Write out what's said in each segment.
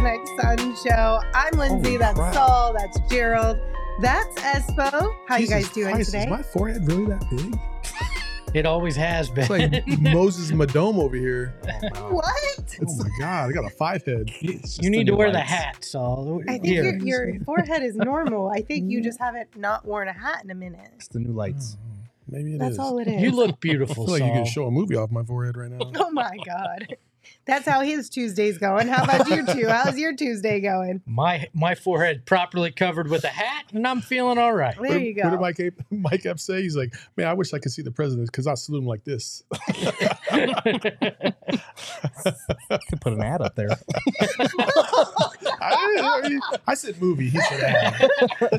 To the PHNX Sun Show. I'm Lindsay. Holy that's crap. Saul. That's Gerald. That's Espo. How you guys doing Christ, today? Is my forehead really that big? It always has been. It's like Moses Madome over here. What? Oh my god, I got a five head. you you need to wear the hat, so I think your, your forehead is normal. I think you mm. just haven't not worn a hat in a minute. It's the new lights. Oh. Maybe it is. That's all it is. You look I beautiful, feel like you can show a movie off my forehead right now. Oh my God. That's how his Tuesday's going. How about you two? How's your Tuesday going? My my forehead properly covered with a hat, and I'm feeling all right. There you go. What did go. Mike, Ape- Mike Epps say? He's like, man, I wish I could see the president because I salute him like this. Could put an ad up there. I, I said movie. He said ad.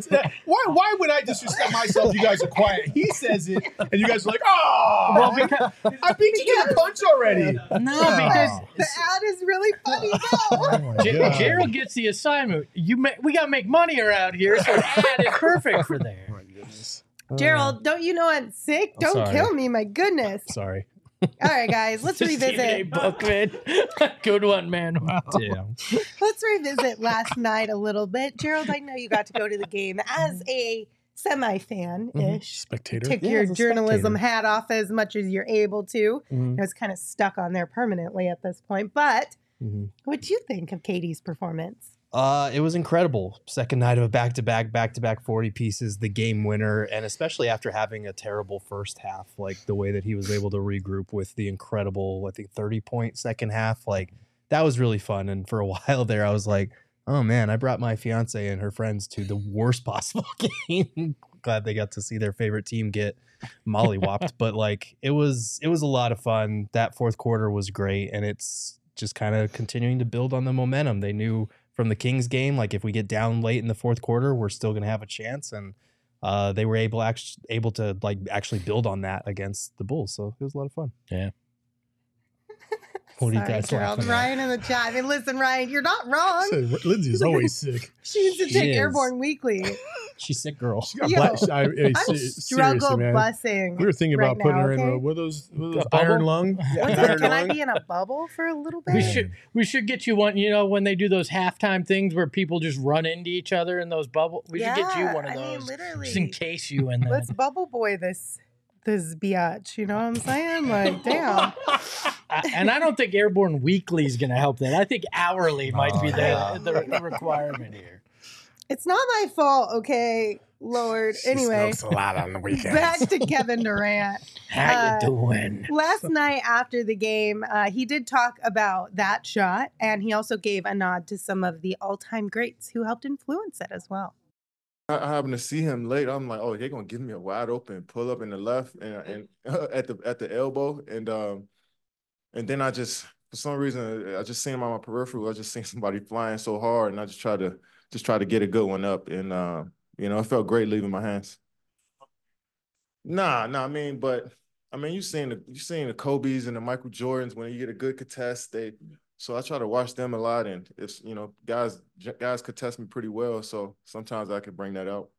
That. Why, why would I disrespect myself? You guys are quiet. He says it, and you guys are like, oh, well, because, I beat you to the punch already. no, because The ad is really funny though. Oh Ger- Gerald gets the assignment. You ma- we gotta make money around here, so an ad is perfect for Oh there. my goodness. Gerald, don't you know I'm sick? I'm Don't sorry. kill me, my goodness. Sorry. All right, guys, let's Stephen A. revisit. Bookman. Good one, man. Damn. Let's revisit last night a little bit. Gerald, I know you got to go to the game as a semi fan ish. Spectator. Take Yeah, your journalism spectator. hat off as much as you're able to. Mhm. I was kind of stuck on there permanently at this point. But Mhm. what do you think of KD's performance? Uh, it was incredible. Second night of a back to back, back to back 40 pieces, the game winner. And especially after having a terrible first half, like the way that he was able to regroup with the incredible, I think, 30 point second half, like that was really fun. And for a while there, I was like, oh man, I brought my fiance and her friends to the worst possible game. Glad they got to see their favorite team get mollywopped. but like it was it was a lot of fun. That fourth quarter was great. And it's just kind of continuing to build on the momentum. They knew from the Kings game, like if we get down late in the fourth quarter, we're still going to have a chance. And uh, they were able able to like actually build on that against the Bulls. So it was a lot of fun. What are you Sorry, guys Gerald. laughing? Ryan in the chat. I mean, listen, Ryan, you're not wrong. Said, Lindsay's always sick. She needs to She take is. Airborne Weekly. She's sick girl. She got Yo, black. I, hey, I'm se- struggle seriously, man. busing. We were thinking right about putting now, her in okay? a, what are those, what are those A bubble? iron lung? What's Iron that? Can I lung? be in a bubble for a little bit? We should we should get you one. You know when they do those halftime things where people just run into each other in those bubble. We should get you one of I mean, those literally. just in case you in that. Let's bubble boy this this biatch. You know what I'm saying? Like, damn. And I don't think Airborne Weekly is going to help that. I think hourly might be the, the, the requirement here. It's not my fault, okay, Lord. Anyway, a lot on the weekends. back to Kevin Durant. How Uh, you doing? Last night after the game, uh, he did talk about that shot, and he also gave a nod to some of the all-time greats who helped influence it as well. I, I happened to see him late. I'm like, oh, they're gonna give me a wide open pull up in the left and, and at the at the elbow, and um, and then I just for some reason I just seen him on my peripheral. I just seen somebody flying so hard, and I just tried to just try to get a good one up, and uh, you know, it felt great leaving my hands. Nah, nah, I mean, but I mean, you seen the you seen the Kobe's and the Michael Jordans when you get a good contest, they. So I try to watch them a lot, and it's you know, guys guys could test me pretty well, so sometimes I could bring that out.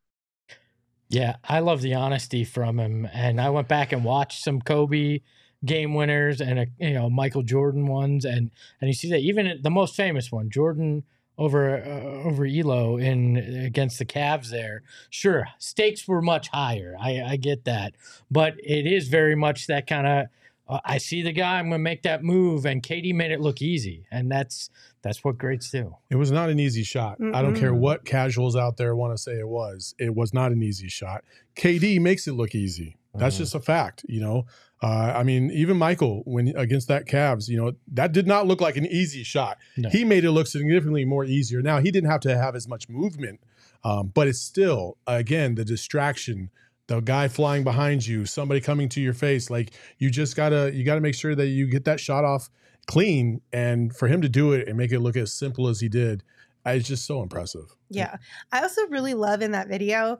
Yeah, I love the honesty from him, and I went back and watched some Kobe game winners and a, you know Michael Jordan ones, and and you see that even the most famous one, Jordan over uh, over Ehlo in against the Cavs there. Sure, stakes were much higher. I, I get that, but it is very much that kind of. Uh, I see the guy. I'm going to make that move, and KD made it look easy, and that's that's what greats do. It was not an easy shot. I don't care what casuals out there want to say it was. It was not an easy shot. KD makes it look easy. That's Mhm. just a fact, you know. Uh, I mean, even Michael when against that Cavs, you know, that did not look like an easy shot. No. He made it look significantly more easier. Now he didn't have to have as much movement, um, but it's still again the distraction, the guy flying behind you, somebody coming to your face. Like you just gotta you gotta make sure that you get that shot off clean, and for him to do it and make it look as simple as he did, uh, it's just so impressive. Yeah. I also really love in that video.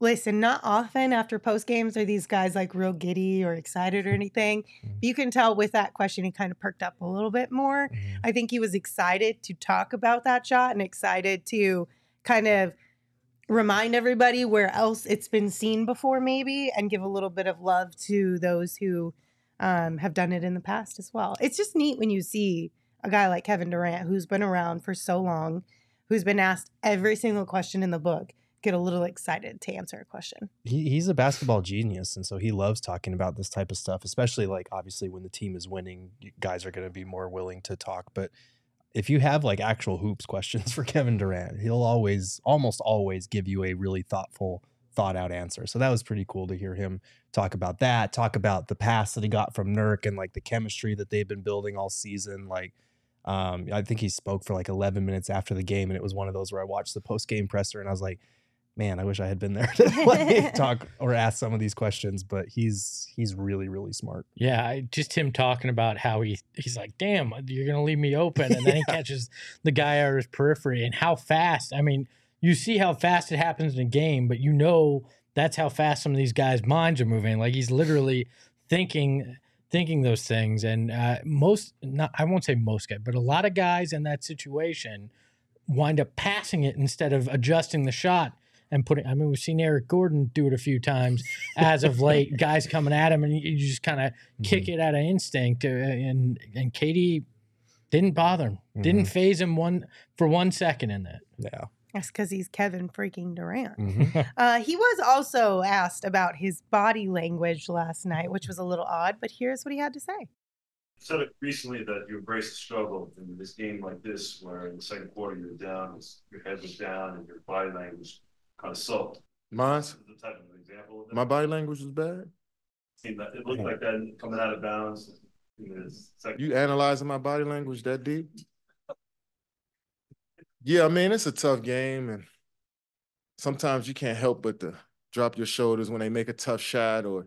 Listen, not often after post games are these guys like real giddy or excited or anything. But you can tell with that question, he kind of perked up a little bit more. I think he was excited to talk about that shot and excited to kind of remind everybody where else it's been seen before, maybe, and give a little bit of love to those who um, have done it in the past as well. It's just neat when you see a guy like Kevin Durant, who's been around for so long, who's been asked every single question in the book, get a little excited to answer a question. he, he's a basketball genius and so he loves talking about this type of stuff especially like obviously when the team is winning guys are going to be more willing to talk but if you have like actual hoops questions for kevin durant he'll always almost always give you a really thoughtful thought out answer. So that was pretty cool to hear him talk about that talk about the pass that he got from nurk and like the chemistry that they've been building all season like um, I think he spoke for like 11 minutes after the game, and it was one of those where I watched the post game presser, and I was like, man, I wish I had been there to like, talk or ask some of these questions. But he's he's really really smart. Yeah, I- just him talking about how he he's like, "Damn, you're gonna leave me open," and then he catches the guy out of his periphery, and how fast. I mean, you see how fast it happens in a game, but you know that's how fast some of these guys' minds are moving. Like he's literally thinking thinking those things, and uh, most not I won't say most guys, but a lot of guys in that situation wind up passing it instead of adjusting the shot and putting. I mean, we've seen Eric Gordon do it a few times as of late. guys coming at him, and you you just kind of kick it out of instinct. Uh, and and KD didn't bother him, didn't phase him one for one second in that. Yeah. That's because he's Kevin freaking Durant. Mhm. Uh, he was also asked about his body language last night, which was a little odd, but here's what he had to say. said it recently that you embrace the struggle in this game like this, where in the second quarter you were down, your head was down, and your body language sulked. Mine's the type of example of my body language was bad. Seemed that- It looked like that coming out of bounds. You analyzing my body language that deep? Yeah, I mean it's a tough game, and sometimes you can't help but to drop your shoulders when they make a tough shot or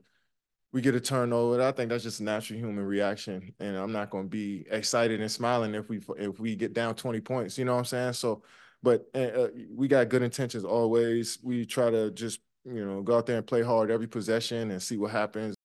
we get a turnover. I think that's just a natural human reaction, and I'm not going to be excited and smiling if we if we get down 20 points. You know what I'm saying? So, but uh, uh, we got good intentions always. We try to just you know go out there and play hard every possession and see what happens.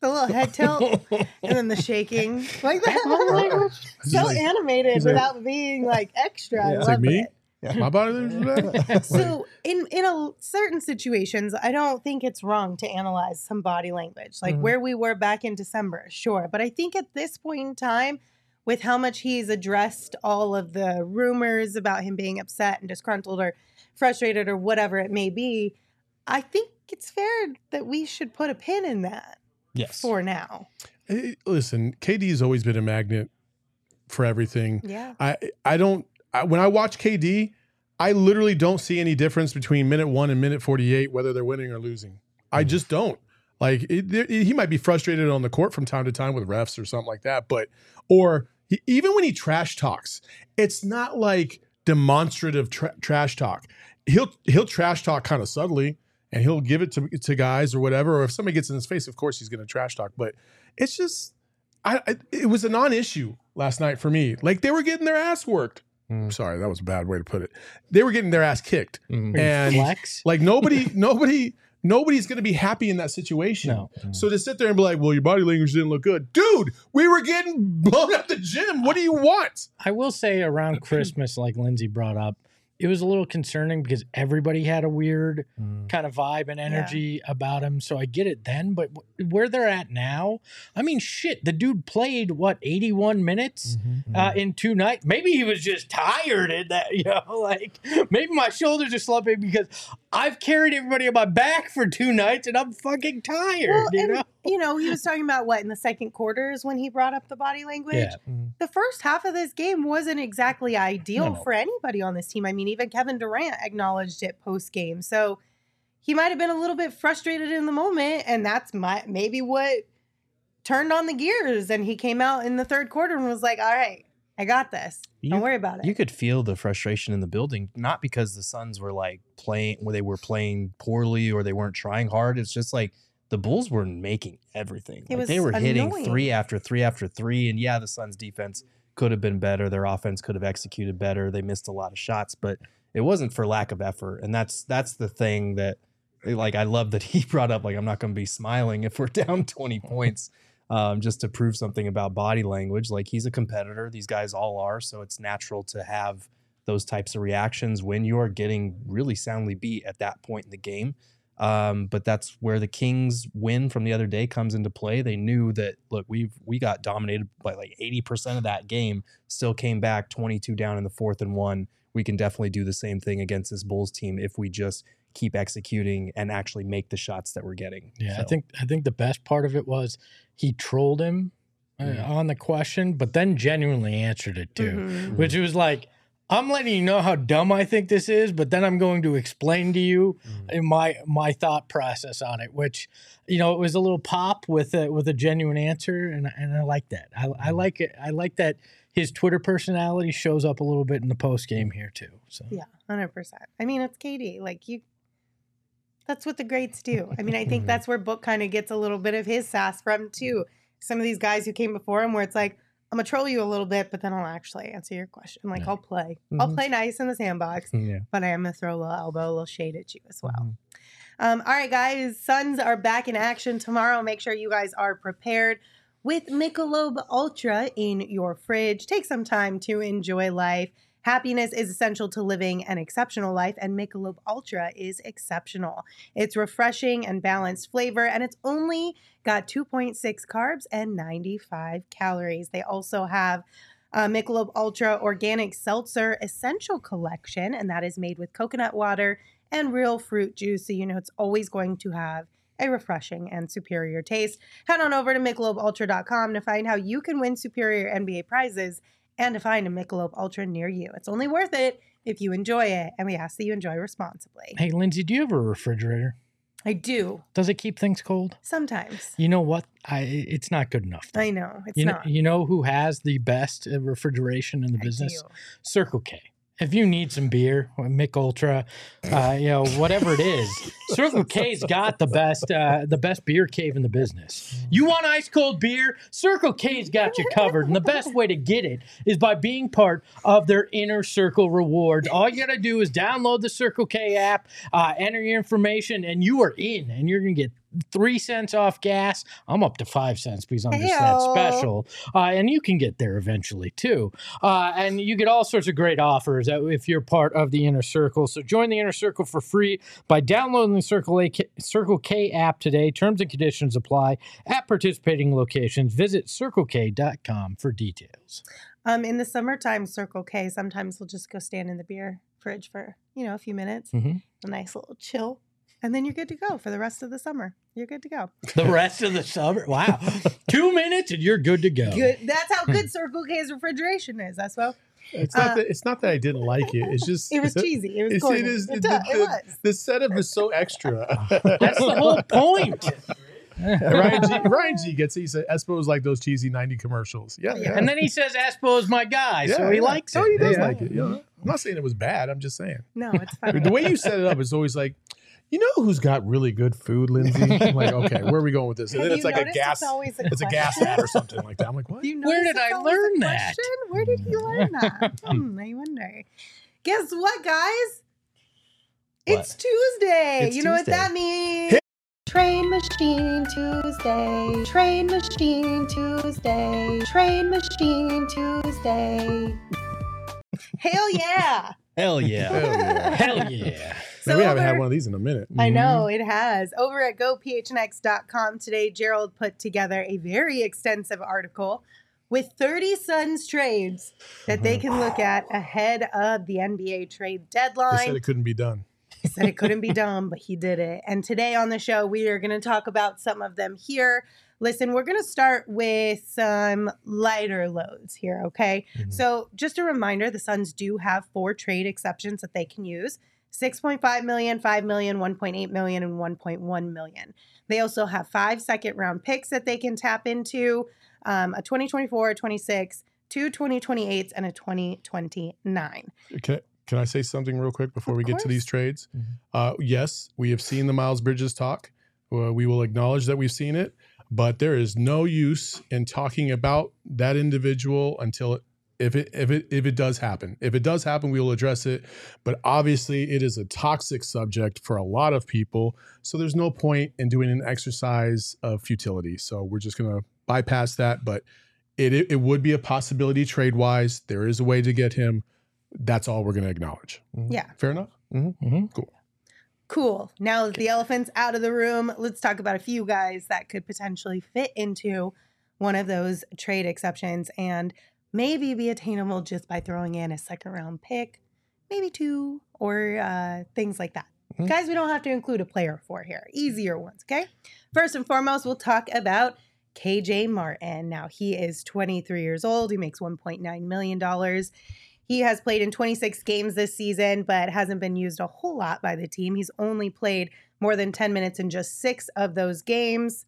The little head tilt and then the shaking. Like that. He's so like- animated he's like- without being like extra. I Yeah. It's love like me. it. My body language was bad. So in in a certain situations, I don't think it's wrong to analyze some body language, like Mm-hmm. Mhm. where we were back in December, sure. But I think at this point in time, with how much he's addressed all of the rumors about him being upset and disgruntled or frustrated or whatever it may be, I think it's fair that we should put a pin in that Yes. for now. Eh, Listen, KD has always been a magnet for everything. Yeah. I I don't I, when I watch KD, I literally don't see any difference between minute one and minute forty eight whether they're winning or losing. I just don't. Like it, there- he might be frustrated on the court from time to time with refs or something like that, but or he, even when he trash talks, it's not like demonstrative tra- trash talk. He'll he'll trash talk kind of subtly and he'll give it to to guys or whatever. Or if somebody gets in his face, of course he's going to trash talk. But it's just I, I it was a non-issue last night for me. Like they were getting their ass worked. Mm. Sorry, that was a bad way to put it. They were getting their ass kicked. Mhm. And Flex? like nobody, nobody, nobody's gonna be happy in that situation. No. Mm. So to sit there and be like, "Well, your body language didn't look good, dude. We were getting blown at the gym. What do you want?" I will say around Christmas, like Lindsay brought up, it was a little concerning because everybody had a weird Mm. kind of vibe and energy about him. So I get it then, but where they're at now, I mean, shit, the dude played what 81 minutes Mm-hmm. uh, in two nights. Maybe he was just tired in that, you know, like maybe my shoulders are slumping because I've carried everybody on my back for two nights and I'm fucking tired. Well, you and know, you know, he was talking about what in the second quarters when he brought up the body language. Yeah. Mm-hmm. The first half of this game wasn't exactly ideal No. for anybody on this team. I mean, even Kevin Durant acknowledged it post game. So he might have been a little bit frustrated in the moment, and that's my maybe what turned on the gears. And he came out in the third quarter and was like, "All right, I got this. Don't You- worry about it." You could feel the frustration in the building, not because the Suns were like playing where they were playing poorly or they weren't trying hard. It's just like the Bulls were making everything. Like, they were hitting three after three after three. And yeah, the Suns defense could have been better. Their offense could have executed better. They missed a lot of shots, but it wasn't for lack of effort. And that's that's the thing that like I love that he brought up like I'm not going to be smiling if we're down 20 points um, just to prove something about body language. Like he's a competitor. These guys all are. So it's natural to have those types of reactions when you're getting really soundly beat at that point in the game. Um, but that's where the Kings win from the other day comes into play. They knew that look, we've we got dominated by like 80% of that game, still came back 22 down in the fourth and one. We can definitely do the same thing against this Bulls team if we just keep executing and actually make the shots that we're getting. Yeah, I think I think the best part of it was he trolled him uh, Mhm. on the question, but then genuinely answered it too, Mhm. which was like, "I'm letting you know how dumb I think this is, but then I'm going to explain to you in my my thought process on it." Which, you know, it was a little pop with a with a genuine answer, and and I like that. I, I Mhm. like it. I like that his Twitter personality shows up a little bit in the post game here too. So Yeah, hundred percent. I mean, it's KD. Like you, that's what the greats do. I mean, I think Mhm. that's where Book kind of gets a little bit of his sass from too. Some of these guys who came before him, where it's like, I'm gonna troll you a little bit, but then I'll actually answer your question. Like Yeah. I'll play, I'll Mhm. play nice in the sandbox, Yeah. but I am gonna throw a little elbow, a little shade at you as well. Mhm. Um, all right, guys. Suns are back in action tomorrow. Make sure you guys are prepared with Michelob Ultra in your fridge. Take some time to enjoy life. Happiness is essential to living an exceptional life, and Michelob Ultra is exceptional. It's refreshing and balanced flavor, and it's only got 2.6 carbs and 95 calories. They also have uh, Michelob Ultra Organic Seltzer Essential Collection, and that is made with coconut water and real fruit juice. So you know it's always going to have a refreshing and superior taste. Head on over to MichelobUltra.com to find how you can win superior NBA prizes and to find a Michelob Ultra near you. It's only worth it if you enjoy it, and we ask that you enjoy responsibly. hey, Lindsay, do you have a refrigerator? I do Does it keep things cold? sometimes. You know what? I it's not good enough. though. I know it's you know, not. you know who has the best uh, refrigeration in the I business? do. Circle K. If you need some beer, Mick Ultra, uh, you know whatever it is, Circle K's got the best uh, the best beer cave in the business. You want ice cold beer? Circle K's got you covered, and the best way to get it is by being part of their Inner Circle rewards. All you gotta do is download the Circle K app, uh, enter your information, and you are in, and you're gonna get three cents off gas. I'm up to five cents because I'm just that special. Uh, and you can get there eventually too. Uh, and you get all sorts of great offers if you're part of the Inner Circle. So join the Inner Circle for free by downloading the Circle, A- Circle K app today. Terms and conditions apply at participating locations. Visit circlek.com for details. Um, in the summertime, Circle K, sometimes we'll just go stand in the beer fridge for, you know, a few minutes, Mhm. a nice little chill, and then you're good to go for the rest of the summer. You're good to go. The rest of the summer, wow, two minutes and you're good to go. Good. That's how good Circle K's refrigeration is. That's well. It's not Uh, that it's not that I didn't like it. It's just It was cheesy. It was It's, corny. it is It, the, does- it was. the setup is so extra. That's the whole point. Ryan G, Ryan G gets he said Espo is like those cheesy '90 commercials. Yeah, yeah. And then he says Espo is my guy, so he yeah. likes it. Oh, he does Yeah. like it. You know? I'm not saying it was bad. I'm just saying No, it's fine. the way you set it up is always like, you know, who's got really good food, Lindsay? I'm like, okay, where are we going with this? And Have then it's you like a noticed gas. It's, always a, It's a gas question? ad or something like that. I'm like, what? You Where notice did it's I always a learn that? question? Where did you learn that? hmm, I wonder. Guess what, guys? It's Tuesday. It's you know what that means? Trade Machine Tuesday. Trade Machine Tuesday. Trade Machine Tuesday. Hell yeah. Hell yeah. Hell yeah. Man, we haven't had one of these in a minute. I know it has. Over at gophnx.com today, Gerald put together a very extensive article with 30 Suns trades that they can look at ahead of the NBA trade deadline. They said it couldn't be done. He said it couldn't be done, but he did it. And today on the show, we are going to talk about some of them here. Listen, we're going to start with some lighter loads here, okay? Mhm. So, just a reminder the Suns do have four trade exceptions that they can use 6.5 million, 5 million, 1.8 million, and 1.1 million. They also have five second round picks that they can tap into um, a 2024, a 26, two 2028s, and a 2029. Can, can I say something real quick before Of we get to these course. trades? Mhm. Uh, yes, we have seen the Miles Bridges talk. Uh, we will acknowledge that we've seen it, but there is no use in talking about that individual until it, if it if it if it does happen. If it does happen, we will address it. But obviously, it is a toxic subject for a lot of people. So there's no point in doing an exercise of futility. So we're just gonna bypass that. But it it, it would be a possibility trade wise. There is a way to get him. That's all we're gonna acknowledge. Mm-hmm. Yeah. Fair enough. Mm-hmm. Mm-hmm. Cool. Cool. Now that the elephant's out of the room, let's talk about a few guys that could potentially fit into one of those trade exceptions and maybe be attainable just by throwing in a second round pick, maybe two, or uh, things like that. Mhm. Guys, we don't have to include a player for here. Easier ones, okay? First and foremost, we'll talk about KJ Martin. Now, he is 23 years old. He makes $1.9 million. He has played in 26 games this season, but hasn't been used a whole lot by the team. He's only played more than 10 minutes in just six of those games.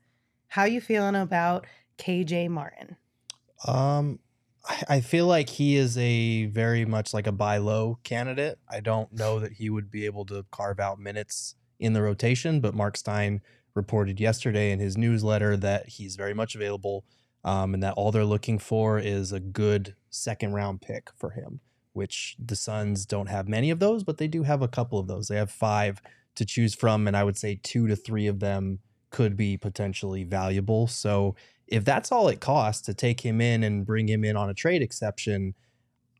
How you feeling about KJ Martin? Um, I- feel like he is a very much like a buy low candidate. I don't know that he would be able to carve out minutes in the rotation, but Mark Stein reported yesterday in his newsletter that he's very much available um, and that all they're looking for is a good second round pick for him, which the Suns don't have many of those, but they do have a couple of those. They have five to choose from, and I would say two to three of them could be potentially valuable. So if that's all it costs to take him in and bring him in on a trade exception,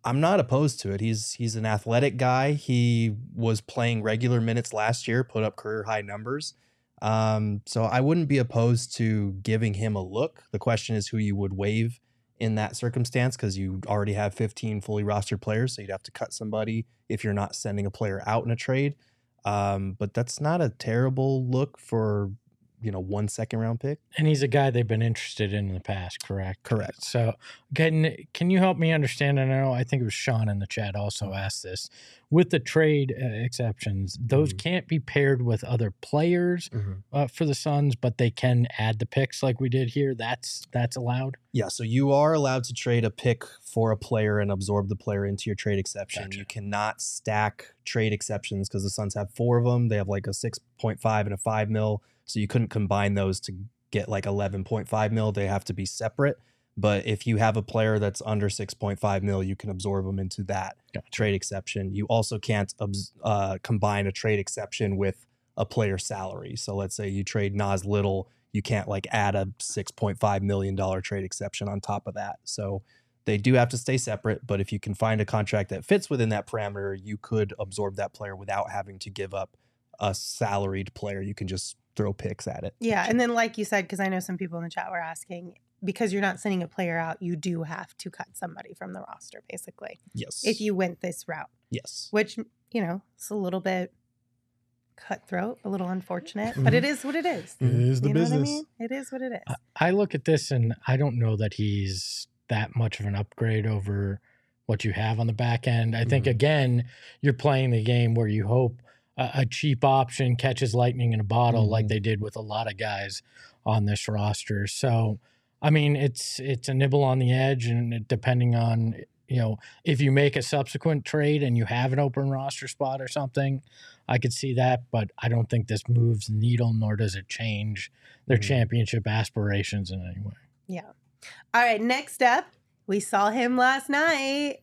I'm not opposed to it. He's he's an athletic guy. He was playing regular minutes last year, put up career high numbers. Um, so I wouldn't be opposed to giving him a look. The question is who you would waive in that circumstance because you already have 15 fully rostered players, so you'd have to cut somebody if you're not sending a player out in a trade. Um, but that's not a terrible look for you know one second round pick. And he's a guy they've been interested in in the past, correct? Correct. So, can can you help me understand? And I know I think it was Sean in the chat also asked this. With the trade uh, exceptions, those Mhm. can't be paired with other players uh, for the Suns, but they can add the picks like we did here. That's that's allowed. Yeah, so you are allowed to trade a pick for a player and absorb the player into your trade exception. Gotcha. You cannot stack trade exceptions because the Suns have four of them. They have like a 6.5 and a 5 mil. So you couldn't combine those to get like 11.5 mil. They have to be separate. But if you have a player that's under 6.5 mil, you can absorb them into that Gotcha. trade exception. You also can't uh, combine a trade exception with a player salary. So let's say you trade Nas Little, you can't like add a $6.5 million trade exception on top of that. So they do have to stay separate. But if you can find a contract that fits within that parameter, you could absorb that player without having to give up a salaried player. You can just throw picks at it. Yeah, and then like you said, because I know some people in the chat were asking, because you're not sending a player out, you do have to cut somebody from the roster, basically, Yes. if you went this route, yes. which you know it's a little bit cutthroat, a little unfortunate, but it is what it is. It is the you know business. what I mean? It is what it is. I- I look at this and I don't know that he's that much of an upgrade over what you have on the back end. I think Mhm. again, you're playing the game where you hope a, a cheap option catches lightning in a bottle, like Mhm. they did with a lot of guys on this roster. So, I mean, it's it's a nibble on the edge, and depending on you know if you make a subsequent trade and you have an open roster spot or something, I could see that. But I don't think this moves the needle, nor does it change their Mhm. championship aspirations in any way. Yeah. All right. Next up, we saw him last night.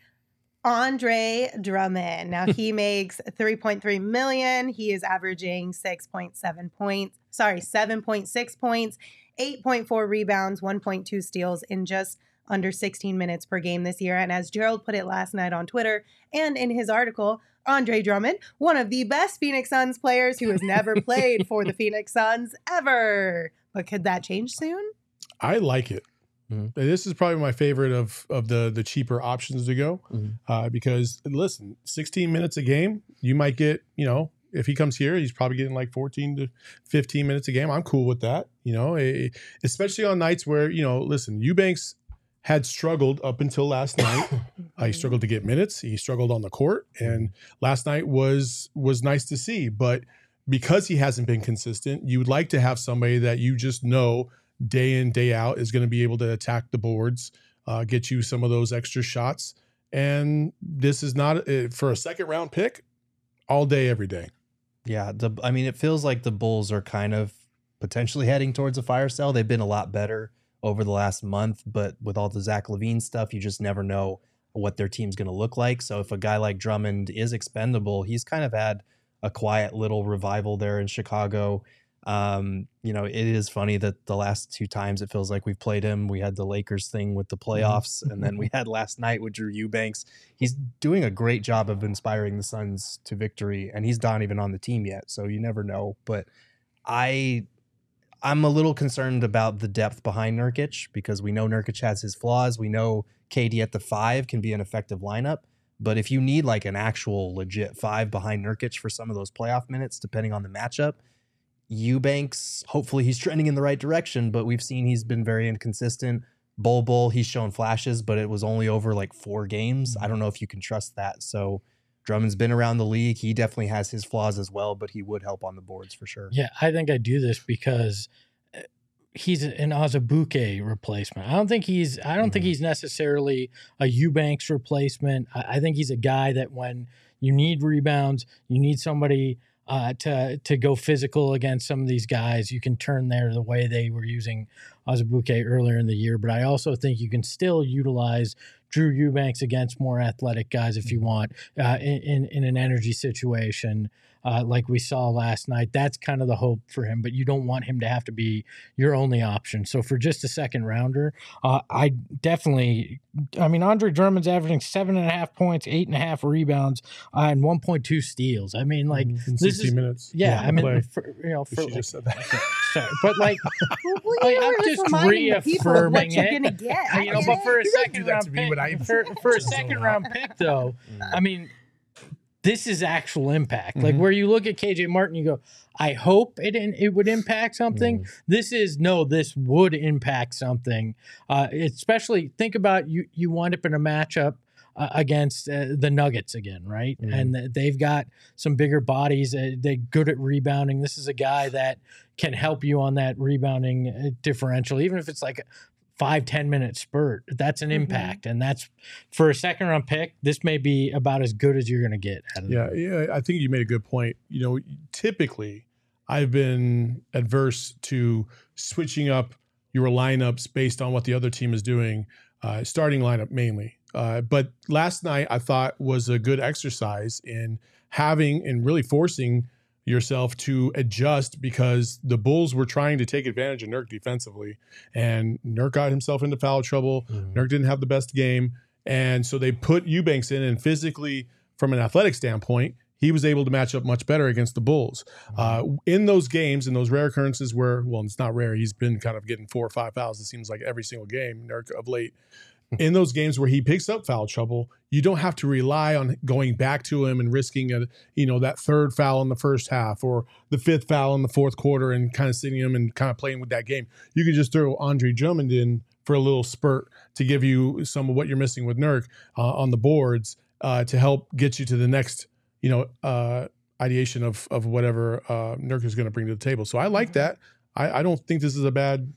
Andre Drummond. Now he makes 3.3 million. He is averaging 6.7 points. Sorry, 7.6 points, 8.4 rebounds, 1.2 steals in just under 16 minutes per game this year. And as Gerald put it last night on Twitter and in his article, Andre Drummond, one of the best Phoenix Suns players who has never played for the Phoenix Suns ever. But could that change soon? I like it. Mhm. This is probably my favorite of of the the cheaper options to go Mhm. uh, because listen, 16 minutes a game, you might get you know if he comes here, he's probably getting like 14 to 15 minutes a game. I'm cool with that, you know, eh, especially on nights where you know, listen, Eubanks had struggled up until last night. Uh, he struggled to get minutes. He struggled on the court, and last night was was nice to see. But because he hasn't been consistent, you would like to have somebody that you just know day in day out is going to be able to attack the boards, uh, get you some of those extra shots. And this is not uh, for a second round pick, all day, every day. Yeah, the, I mean, it feels like the Bulls are kind of potentially heading towards a fire sale. They've been a lot better over the last month, but with all the Zach LaVine stuff, you just never know what their team's going to look like. So if a guy like Drummond is expendable, he's kind of had a quiet little revival there in Chicago. Um, you know, it is funny that the last two times it feels like we've played him. We had the Lakers thing with the playoffs, and then we had last night with Drew Eubanks. He's doing a great job of inspiring the Suns to victory, and he's not even on the team yet, so you never know. But I, I'm a little concerned about the depth behind Nurkic because we know Nurkic has his flaws. We know KD at the five can be an effective lineup. But if you need like an actual legit five behind Nurkic for some of those playoff minutes, depending on the matchup, Eubanks, hopefully he's trending in the right direction, but we've seen he's been very inconsistent. Bol Bol, he's shown flashes, but it was only over like four games. I don't know if you can trust that. So Drummond's been around the league. He definitely has his flaws as well, but he would help on the boards for sure. Yeah, I think I do this because uh, he's an Azubuike replacement. I don't think he's I don't think Mhm. he's necessarily a Eubanks replacement. I, I think he's a guy that when you need rebounds, you need somebody uh, to to go physical against some of these guys. You can turn there the way they were using Azubuike earlier in the year, but I also think you can still utilize Drew Eubanks against more athletic guys if you want uh, in, in in an energy situation uh, like we saw last night. That's kind of the hope for him, but you don't want him to have to be your only option. So for just a second rounder, uh, I definitely, I mean, Andre Drummond's averaging seven and a half points, eight and a half rebounds, uh, and 1.2 steals. I mean, like, in this 60 is- minutes. yeah, I mean, play. for, you know, for she like, just said that. sorry, but like, Well, I- you I'm just reminding the what reaffirming you're it. gonna get. you know, but for a You second round pick, for, for a second round pick, though, I mean, this is actual impact. Like Mhm. where you look at KJ Martin, you go, I hope it it would impact something. This is no, this would impact something. Uh, especially think about you. You wind up in a matchup. Uh, against uh, the Nuggets again, right? Mhm. And th- they've got some bigger bodies. Uh, they're good at rebounding. This is a guy that can help you on that rebounding uh, differential, even if it's like a five ten minute spurt. That's an Mhm. impact, and that's for a second round pick. This may be about as good as you're going to get. Out of Yeah, yeah, I think you made a good point. You know, typically I've been adverse to switching up your lineups based on what the other team is doing, uh, starting lineup mainly. Uh, but last night I thought was a good exercise in having and really forcing yourself to adjust because the Bulls were trying to take advantage of Nurk defensively, and Nurk got himself into foul trouble. Mhm. Nurk didn't have the best game. And so they put Eubanks in, and physically, from an athletic standpoint, he was able to match up much better against the Bulls. Uh, in those games, in those rare occurrences where, well, it's not rare, he's been kind of getting four or five fouls, it seems like every single game, Nurk of late. In those games where he picks up foul trouble, you don't have to rely on going back to him and risking a, you know, that third foul in the first half or the fifth foul in the fourth quarter and kind of sitting him and kind of playing with that game. You can just throw Andre Drummond in for a little spurt to give you some of what you're missing with Nurk uh, on the boards uh, to help get you to the next, you know, uh, ideation of of whatever uh, Nurk is going to bring to the table. So I like that. I, I don't think this is a bad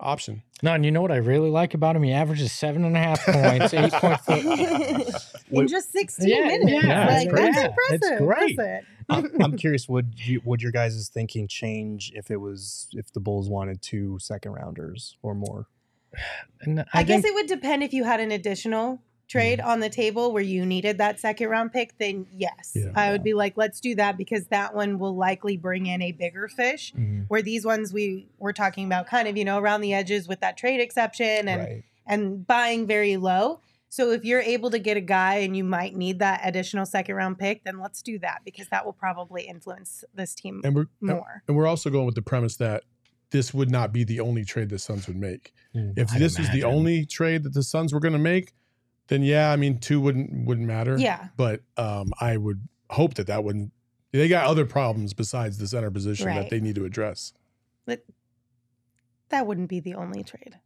option. No, and you know what I really like about him? He averages seven and a half points, eight point four. in just 16 Yeah, minutes. yeah, like, it's that's impressive. It's great. Listen. I'm, I'm curious. Would you, would your guys' thinking change if it was if the Bulls wanted two second rounders or more? And I, I, guess it would depend if you had an additional trade on the table where you needed that second round pick, then yes. Yeah. I would be like, let's do that because that one will likely bring in a bigger fish. Where these ones we were talking about kind of, you know, around the edges with that trade exception and Right. and buying very low. So if you're able to get a guy and you might need that additional second round pick, then let's do that because that will probably influence this team And we're more. and we're also going with the premise that this would not be the only trade the Suns would make. Mm. If I'd this was the only trade that the Suns were going to make, then yeah, I mean two wouldn't wouldn't matter. Yeah. But um, I would hope that that wouldn't. They got other problems besides the center position Right. that they need to address. That wouldn't be the only trade.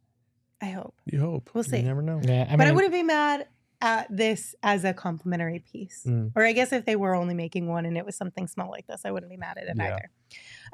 I hope. You hope. We'll You see. never know. Yeah, I but I wouldn't be mad at this as a complimentary piece. Mm. Or I guess if they were only making one and it was something small like this, I wouldn't be mad at it Yeah. either.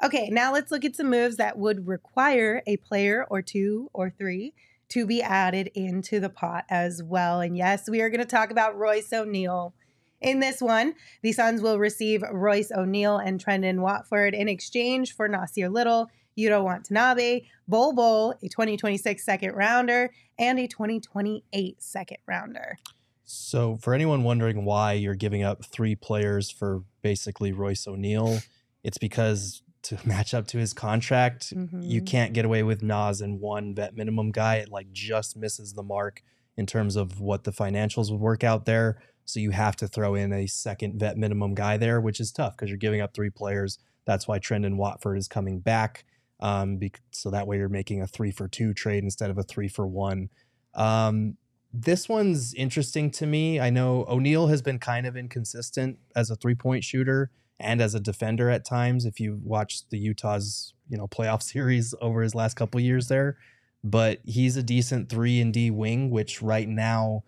Okay, now let's look at some moves that would require a player or two or three to be added into the pot as well. And yes, we are going to talk about Royce O'Neale. In this one, the Suns will receive Royce O'Neale and Trendon Watford in exchange for Nasir Little, Yuta Watanabe, Bol Bol, a 2026 second rounder, and a 2028 second rounder. So, for anyone wondering why you're giving up three players for basically Royce O'Neale, it's because to match up to his contract, you Mhm. can't get away with Nas and one vet minimum guy. It like just misses the mark in terms of what the financials would work out there. So you have to throw in a second vet minimum guy there, which is tough because you're giving up three players. That's why Trendon Watford is coming back. Um, bec- so that way you're making a three for two trade instead of a three for one. Um, this one's interesting to me. I know O'Neale has been kind of inconsistent as a three point shooter and as a defender at times. If you watch the Utah's you know playoff series over his last couple years there, but he's a decent three and D wing, which right now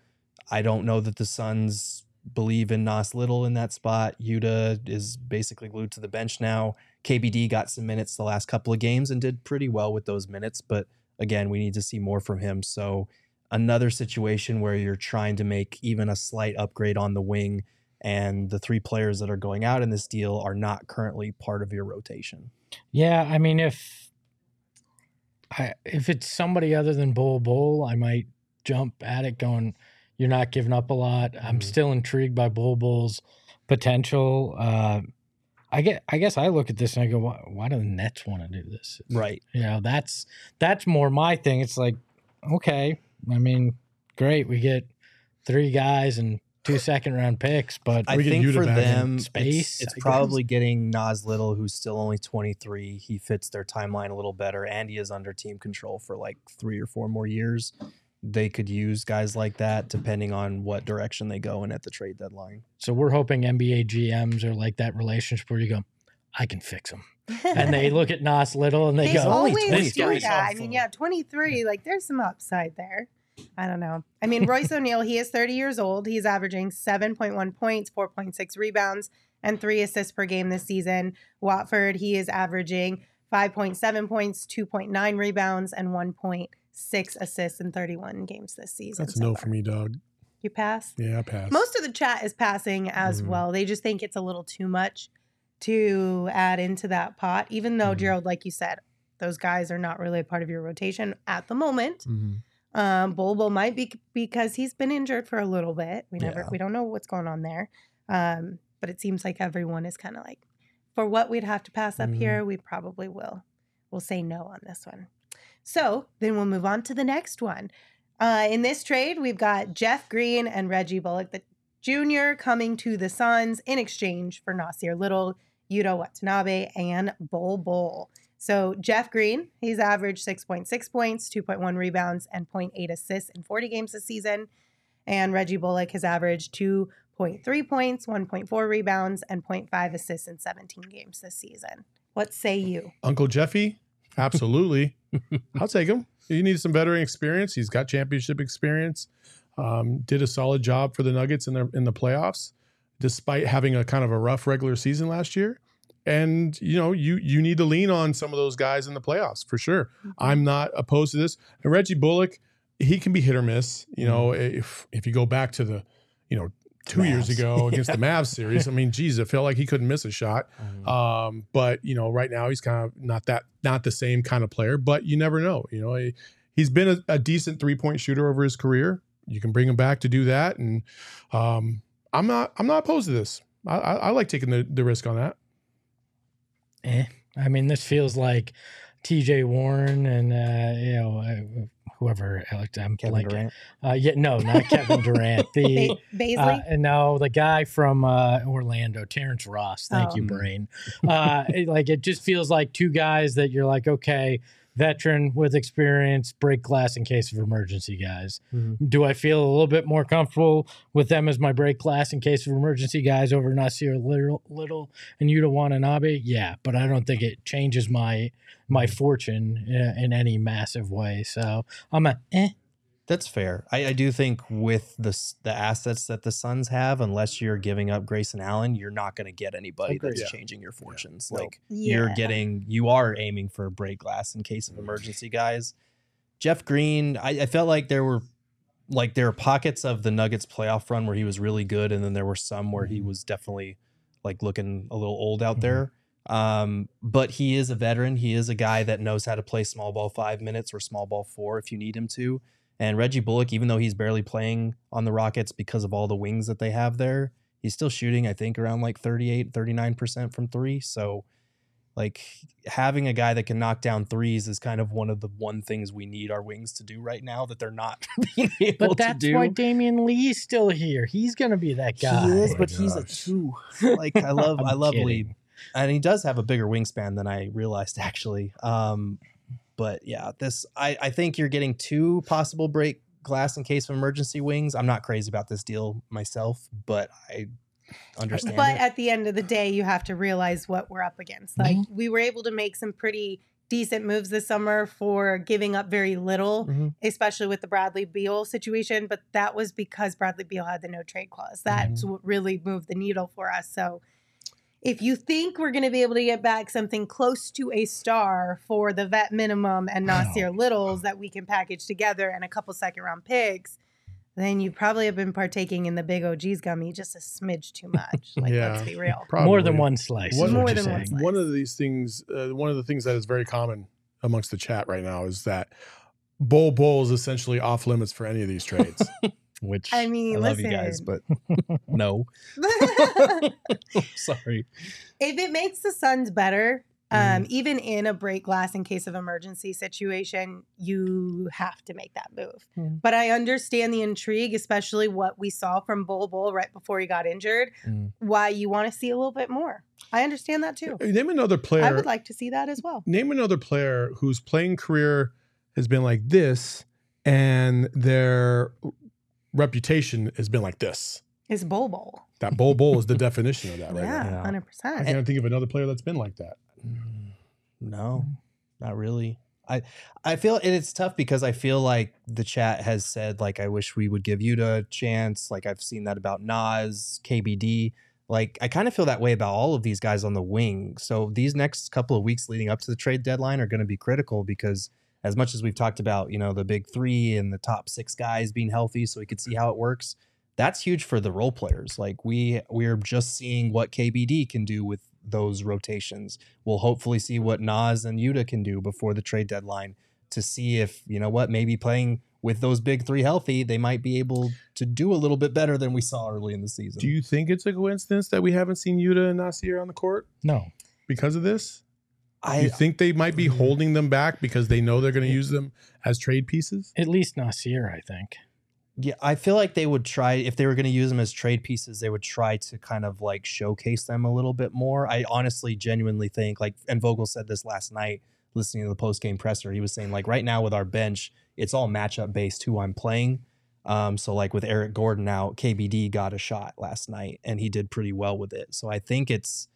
I don't know that the Suns believe in Nas Little in that spot. Yuta is basically glued to the bench now. KBD got some minutes the last couple of games and did pretty well with those minutes, but again, we need to see more from him. So another situation where you're trying to make even a slight upgrade on the wing and the three players that are going out in this deal are not currently part of your rotation. Yeah, I mean, if I if it's somebody other than Bol Bol, I might jump at it, going, "You're not giving up a lot." I'm Mhm. still intrigued by Bol Bol's potential. Uh, I get, I guess, I look at this and I go, "Why, why do the Nets want to do this?" Right. You know, that's that's more my thing. It's like, okay, I mean, great, we get three guys and two second round picks, but I We get think Yuta for them, space, it's, it's probably getting Nas Little, who's still only 23. He fits their timeline a little better, and he is under team control for like three or four more years. They could use guys like that depending on what direction they go in at the trade deadline. So we're hoping NBA GMs are like that relationship where you go, I can fix them. And they look at Nas Little and they, They go, only always 23. do that. I mean, yeah, 23, like there's some upside there. I don't know. I mean, Royce O'Neale, he is 30 years old. He's averaging 7.1 points, 4.6 rebounds, and three assists per game this season. Watford, he is averaging 5.7 points, 2.9 rebounds, and 1.6 assists in 31 games this season. That's so no far. for me, dog. You pass? Yeah, I pass. Most of the chat is passing as Mm-hmm. Mhm. well. They just think it's a little too much to add into that pot, even though, Mm-hmm. Mhm. Gerald, like you said, those guys are not really a part of your rotation at the moment. Mhm. Um, Bobo might be because he's been injured for a little bit. We never, Yeah. we don't know what's going on there. Um, but it seems like everyone is kind of like, for what we'd have to pass up Mhm. here, we probably will. We'll say no on this one. So then we'll move on to the next one. Uh, in this trade, we've got Jeff Green and Reggie Bullock, the junior, coming to the Suns in exchange for Nasir Little, Yuta Watanabe, and Bol Bol. So Jeff Green, he's averaged 6.6 points, 2.1 rebounds, and 0.8 assists in 40 games this season. And Reggie Bullock has averaged 2.3 points, 1.4 rebounds, and 0.5 assists in 17 games this season. What say you? Uncle Jeffy, absolutely. I'll take him. He needs some veteran experience. He's got championship experience. Um, did a solid job for the Nuggets in the in the playoffs, despite having a kind of a rough regular season last year. And you know, you you need to lean on some of those guys in the playoffs for sure. I'm not opposed to this. And Reggie Bullock, he can be hit or miss. You know, if if you go back to the, you know, two years ago against the Mavs series, I mean, geez, it felt like he couldn't miss a shot. Um, but you know, right now he's kind of not that not the same kind of player. But you never know. You know, he, he's been a, a decent three point shooter over his career. You can bring him back to do that, and um, I'm not I'm not opposed to this. I, I, I like taking the, the risk on that. Eh. I mean, this feels like TJ Warren and, uh, you know, uh, whoever Alex, I'm Kevin blanking. Durant. Uh, yeah, no, not Kevin Durant. The Ba- Baisley. uh, and no, the guy from uh, Orlando, Terrence Ross. Thank Oh. you, brain. Uh, it- like it just feels like two guys that you're like, okay, veteran with experience, break glass in case of emergency guys. Mhm. Do I feel a little bit more comfortable with them as my break glass in case of emergency guys over Nasir Little, Little and Yuta Watanabe? Yeah, but I don't think it changes my my fortune uh, in any massive way. So I'm a eh. That's fair. I, I do think with the the assets that the Suns have, unless you're giving up Grayson Allen, you're not going to get anybody that's Yeah. changing your fortunes. No. Like you're getting, you are aiming for a break glass in case of emergency guys. Jeff Green, I, I felt like there were like there were pockets of the Nuggets playoff run where he was really good, and then there were some where he was definitely like looking a little old out Mhm. there. Um, but he is a veteran. He is a guy that knows how to play small ball five minutes or small ball four if you need him to. And Reggie Bullock, even though he's barely playing on the Rockets because of all the wings that they have there, he's still shooting, I think, around like 38, 39% from three. So, like, having a guy that can knock down threes is kind of one of the one things we need our wings to do right now that they're not being able to do. But that's to do. why Damian Lee's still here. He's gonna be that guy. He is, my but he's a gosh. two. Like I love, I I'm love kidding. Lee, and he does have a bigger wingspan than I realized actually. Um, but yeah, this I I think you're getting two possible break glass in case of emergency wings. I'm not crazy about this deal myself, but I understand. But it. at the end of the day, you have to realize what we're up against. Like we were able to make some pretty decent moves this summer for giving up very little, Mhm. especially with the Bradley Beal situation. But that was because Bradley Beal had the no trade clause. That's what really moved the needle for us. So if you think we're going to be able to get back something close to a star for the vet minimum and Nassir Littles that we can package together and a couple second round picks, then you probably have been partaking in the big OGeez gummy just a smidge too much. Like, let's be real. More than one slice. One- what More you're than one slice. one of these things, uh, one of the things that is very common amongst the chat right now is that Bol Bol is essentially off limits for any of these trades. Which I mean, I mean, love listen. you guys, but no, sorry. if it makes the Suns better, um, Mm. even in a break glass in case of emergency situation, you have to make that move. Mm. But I understand the intrigue, especially what we saw from Bol Bol right before he got injured. Mm. Why you want to see a little bit more? I understand that too. Name another player. I would like to see that as well. name another player whose playing career has been like this and their reputation has been like this. It's Bol Bol. That Bol Bol is the definition of that right. Yeah, now. hundred I can't think of another player that's been like that. Mm, No, not really. I I feel and it's tough because I feel like the chat has said like I wish we would give you a chance. Like I've seen that about Nas, KBD. Like I kind of feel that way about all of these guys on the wing. So these next couple of weeks leading up to the trade deadline are going to be critical because as much as we've talked about, you know, the big 3 and the top 6 guys being healthy so we could see how it works, that's huge for the role players. Like we we're just seeing what KBD can do with those rotations. We'll hopefully see what Nas and Yuta can do before the trade deadline to see if, you know what, maybe playing with those big three healthy, they might be able to do a little bit better than we saw early in the season. Do you think it's a coincidence that we haven't seen Yuta and Nassir on the court no. because of this? I, you think they might be holding them back because they know they're going to use them as trade pieces? At least Nassir, I think. Yeah, I feel like they would try if they were going to use them as trade pieces, they would try to kind of like showcase them a little bit more. I honestly genuinely think like and Vogel said this last night listening to the post game presser. He was saying like right now with our bench, it's all matchup based who I'm playing. Um, so like with Eric Gordon out, KBD got a shot last night and he did pretty well with it. So I think it's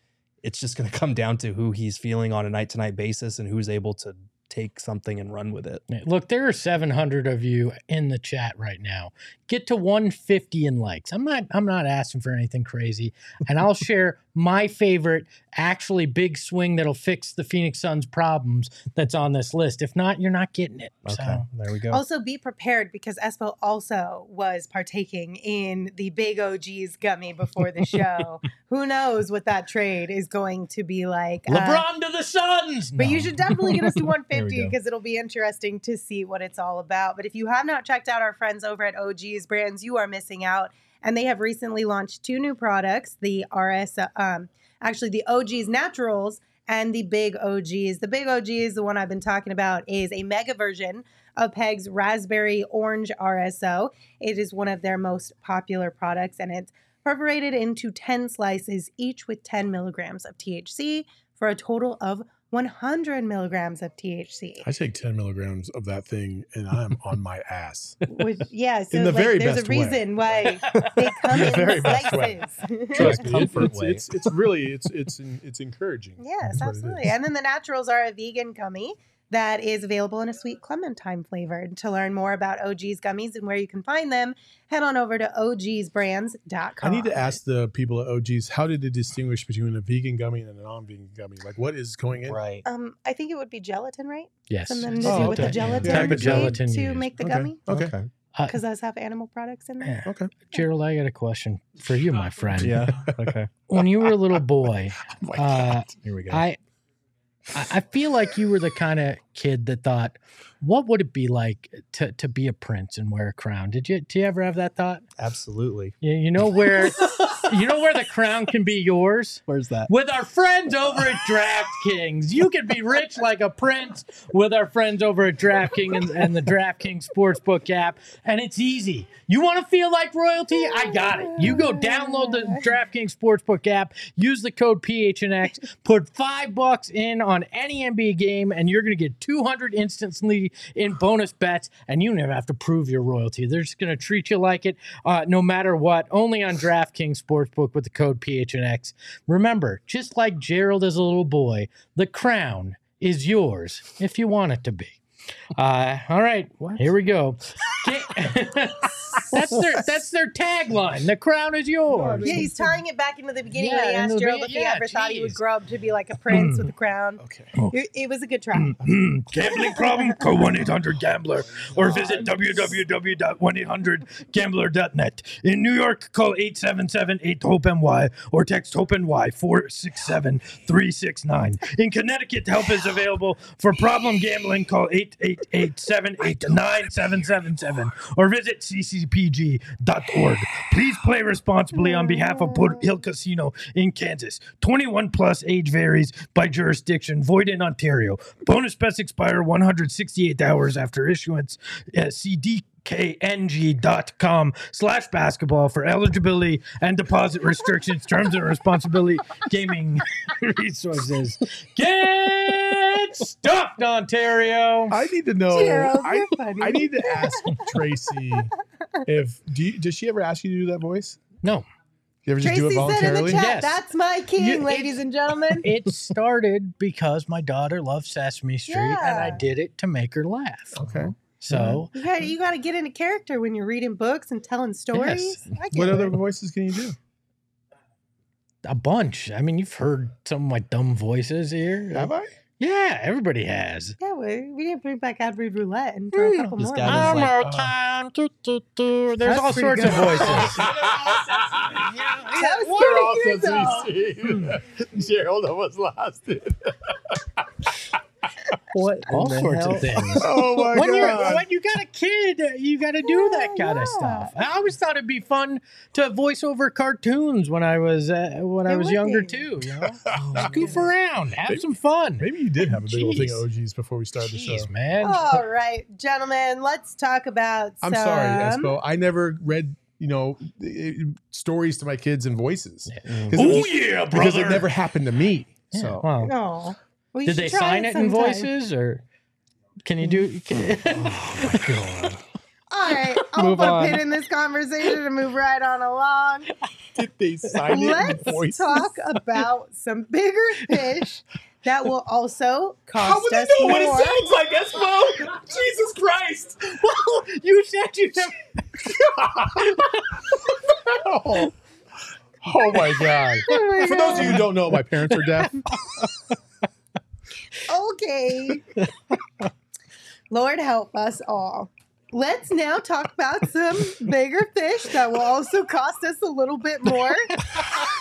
it's just going to come down to who he's feeling on a night to night basis and who's able to take something and run with it. Look, there are 700 of you in the chat right now. Get to 150 in likes. I'm not I'm not asking for anything crazy. And I'll share my favorite actually big swing that'll fix the Phoenix Suns problems that's on this list. If not, you're not getting it. Okay, So there we go. Also, be prepared because Espo also was partaking in the Big OGeez gummy before the show. Who knows what that trade is going to be like? Uh, LeBron to the Suns. But you should definitely get us to 150 because it'll be interesting to see what it's all about. But if you have not checked out our friends over at OGeez Brands, you are missing out. And they have recently launched two new products: the RS, uh, um, actually the OGeez Naturals and the big OGeez. The big OGeez, the one I've been talking about, is a mega version of Peg's Raspberry Orange RSO. It is one of their most popular products and it's perforated into 10 slices, each with 10 milligrams of THC for a total of 100 milligrams of THC. I take 10 milligrams of that thing and I'm on my ass. Which, yeah, so In the like, very there's best a way. reason why they come In the in very way. slices. Trust me, it- comfort it's, way. it's it's really it's it's it's encouraging. Yes, That's it absolutely. And then the naturals are a vegan gummy that is available in a sweet clementine flavor. And to learn more about OGeez gummies and where you can find them, head on over to ogeezbrands.com. I need to ask the people at OGeez how did they distinguish between a vegan gummy and a non-vegan gummy? Like what is going in? Right. Um, I think it would be gelatin, right? Yes. Something to Oh, do with the okay. gelatin Type of made gelatin to used. make the Okay. gummy. Okay. Uh, Because those have animal products in them. Okay. Gerald, I got a question for you, my friend. Yeah. Okay. When you were a little boy, Oh my uh, Here we go. I I I feel like you were the kind of kid that thought, what would it be like to, to be a prince and wear a crown? Did you did you ever have that thought? Absolutely. You, you know where you know where the crown can be yours? Where's that? With our friends over at DraftKings. You can be rich like a prince with our friends over at DraftKings and, and the DraftKings Sportsbook app. And it's easy. You want to feel like royalty? I got it. You go download the DraftKings Sportsbook app, use the code PHNX, put five bucks in on any NBA game, and you're going to get 200 instantly in bonus bets, and you never have to prove your royalty. They're just going to treat you like it uh, no matter what, only on DraftKings Sportsbook with the code PHNX. Remember, just like Gerald as a little boy, the crown is yours if you want it to be. Uh, all right, here we go. Get- that's their that's their tagline. The crown is yours. Yeah, he's tying it back into the beginning Yeah, when he asked the Gerald be- if he yeah, ever thought he would grow up to be like a prince with a mm. crown. Okay. It, it was a good try. Mm-hmm. Gambling problem? Call 1 800 Gambler or visit www.1800Gambler.net. In New York, call 877 8 HOPE NY or text HOPE NY 467 369. In Connecticut, help is available for problem gambling. Call 888 789 7777 or visit Please play responsibly on behalf of Boot Hill Casino in Kansas. 21 plus age varies by jurisdiction. Void in Ontario. Bonus bets expire 168 hours after issuance. Uh, see dkng.com slash basketball for eligibility and deposit restrictions, terms and responsibility, gaming resources. Get stuffed, Ontario. I need to know. Gerald, I. I need to ask Tracy if do you, does she ever ask you to do that voice? No. You ever just Tracy do it said in the voluntarily? chat, Yes. "That's my king, You- ladies and gentlemen." It started because my daughter loves Sesame Street and I did it to make her laugh. Okay. So You got you got to get into character when you're reading books and telling stories. I get What it. other voices can you do? a bunch. I mean, you've heard some of my dumb voices here. Have I? Yeah, everybody has. Yeah, we, we didn't bring back Ad Read Roulette and throw a couple This more. guy in was there. I'm like, out uh, time. Doo, doo, doo. There's That's all sorts good. of voices. That was pretty good, though. Gerald almost lost it. What? all sorts hell? of things. Oh my when you're when you got a kid, you got to do that Yeah, kind of stuff. I always thought it'd be fun to voice over cartoons when I was uh, when I was younger be. too. You know, just goof around, have some fun. Maybe you did have a big old thing of OGeez before we started the show. Man. All right, gentlemen, let's talk about. I'm some... sorry, Espo. I never read, you know, i- i- stories to my kids in voices. 'Cause Oh yeah, brother. because it never happened to me. Yeah, So well, No. Well, did they sign it in sometime. voices or can you do? Can, oh my god. All right, I'll Move put a pin in this conversation and move right on along. did they sign it Let's in voices? talk about some bigger fish that will also cost How would they us know what it more. sounds like, Espo? Jesus Christ! well, you said you never. Oh, oh my god! Oh my For those of you who don't know, my parents are deaf. Okay. Lord help us all. Let's now talk about some bigger fish that will also cost us a little bit more.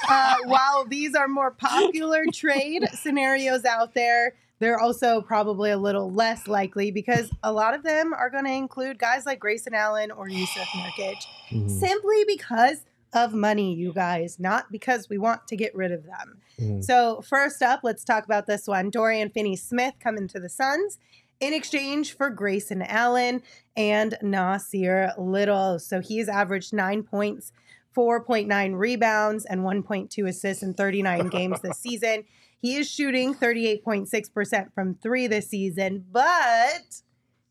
Uh, while these are more popular trade scenarios out there, they're also probably a little less likely because a lot of them are going to include guys like Grayson Allen or Jusuf Nurkic Mhm. simply because of money, you guys, not because we want to get rid of them. Mhm. So, first up, let's talk about this one. Dorian Finney Smith coming to the Suns in exchange for Grayson Allen and Nassir Little. So, he's averaged nine points, 4.9 rebounds, and 1.2 assists in 39 games this season. He is shooting 38.6% from three this season, but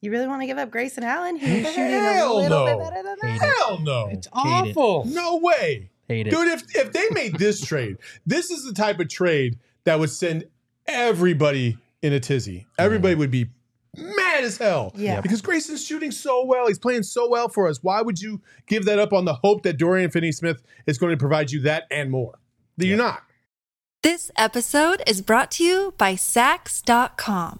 you really want to give up Grayson Allen? He's shooting a Hell little no. bit better than Hate that. Hell no. It's Hate it. awful. No way. Hate it. Dude, if if they made this trade, this is the type of trade that would send everybody in a tizzy. Everybody would be mad as hell. Yeah. Because Grayson's shooting so well. He's playing so well for us. Why would you give that up on the hope that Dorian Finney Smith is going to provide you that and more? You're not. This episode is brought to you by Saks.com.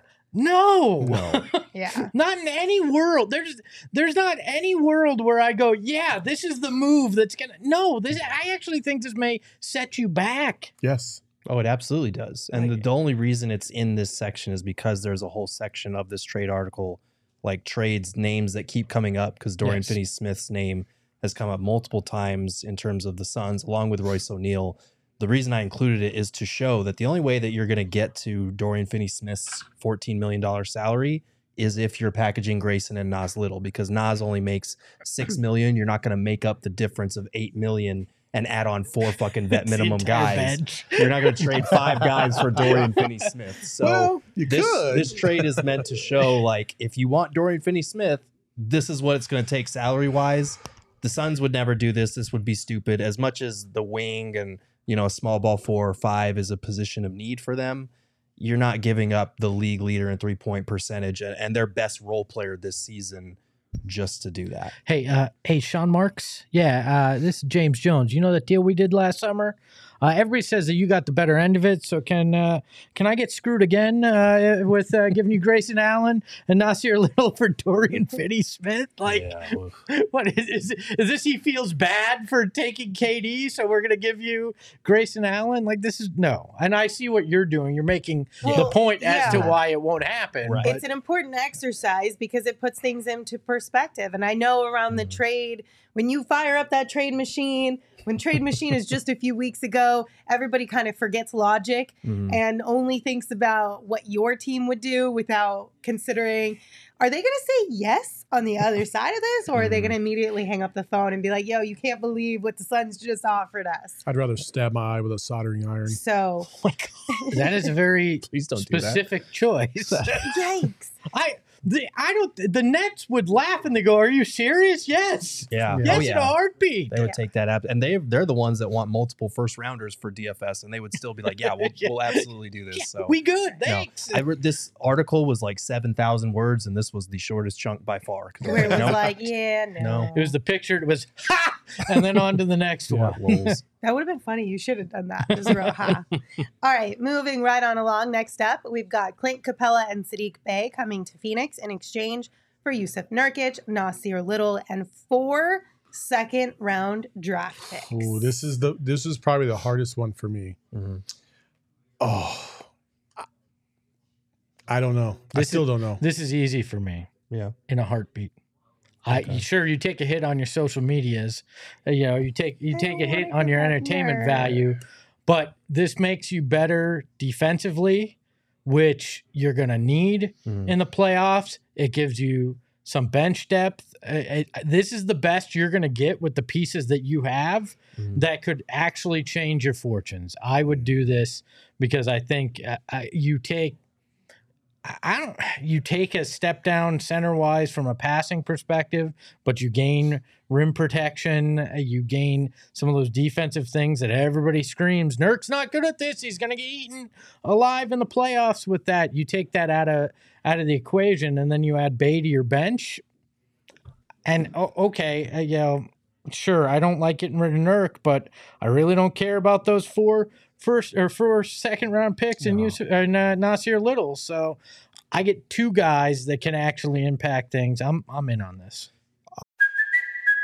no. No. yeah. Not in any world. There's there's not any world where I go, yeah, this is the move that's gonna no, this I actually think this may set you back. Yes. Oh, it absolutely does. And the, the only reason it's in this section is because there's a whole section of this trade article, like trades names that keep coming up because Dorian Yes. Finney Smith's name has come up multiple times in terms of the Suns, along with Royce O'Neale. The reason I included it is to show that the only way that you're going to get to Dorian Finney Smith's $14 million salary is if you're packaging Grayson and Nas Little because Nas only makes six million. You're not going to make up the difference of eight million and add on four fucking vet minimum guys. bench. You're not going to trade five guys for Dorian Finney Smith. So well, you this could. this trade is meant to show like if you want Dorian Finney Smith, this is what it's going to take salary wise. The Suns would never do this. This would be stupid. As much as the wing and you know a small ball four or five is a position of need for them, you're not giving up the league leader in three point percentage and, and their best role player this season just to do that. Hey, uh, hey, Sean Marks. Yeah, uh, this is James Jones. You know that deal we did last summer? Uh, everybody says that you got the better end of it. So can uh, can I get screwed again uh, with uh, giving you Grayson Allen and Nassir Little for Dorian Finney Smith? Like, what is, is is this? He feels bad for taking KD, so we're gonna give you Grayson Allen. Like this is no. And I see what you're doing. You're making the Well, point as to why it won't happen. Right. it's an important exercise because it puts things into perspective. And I know around the trade, when you fire up that trade machine, when trade machine is just a few weeks ago, everybody kind of forgets logic Mhm. and only thinks about what your team would do without considering are they going to say yes on the other side of this or are they Mhm. going to immediately hang up the phone and be like, yo, you can't believe what the Suns just offered us? I'd rather stab my eye with a soldering iron. So, that is a very Please don't do that. specific choice. yikes. I the I don't the Nets would laugh and they go, "Are you serious?" Yes, Yeah. yes, Oh, in a heartbeat. They would Yeah. take that app, and they they're the ones that want multiple first rounders for DFS, and they would still be like, "Yeah, we'll, Yeah. we'll absolutely do this." Yeah, so we good. No. Thanks. I read this article was like seven thousand words, and this was the shortest chunk by far. I Where it was nope. like, yeah, no. No. it was the picture. It was ha, and then on to the next Yeah, one. Lols. That would have been funny. You should have done that. It was ha. All right, moving right on along. Next up, we've got Clint Capela and Sadiq Bey coming to Phoenix in exchange for Jusuf Nurkic, Nassir Little, and four second round draft picks. Ooh, this is the this is probably the hardest one for me. Mhm. Oh, I- I don't know. I This still is- don't know. This is easy for me. Yeah. in a heartbeat. I Okay. sure you take a hit on your social medias, uh, you know, you take you take a hit on your entertainment Nurk. value, but this makes you better defensively, which you're gonna need Mhm. in the playoffs. It gives you some bench depth. Uh, it- this is the best you're gonna get with the pieces that you have Mhm. that could actually change your fortunes. I would do this because I think uh, I, you take I- don't you take a step down center wise from a passing perspective, but you gain rim protection, uh, you gain some of those defensive things that everybody screams, Nurk's not good at this, he's gonna get eaten alive in the playoffs with that. You take that out of out of the equation and then you add Bey to your bench. And oh, okay, uh, you know, sure, I don't like getting rid of Nurk, but I really don't care about those four first or four second round picks and No. use uh, Na- Nassir Little. So I get two guys that can actually impact things. I'm I'm in on this.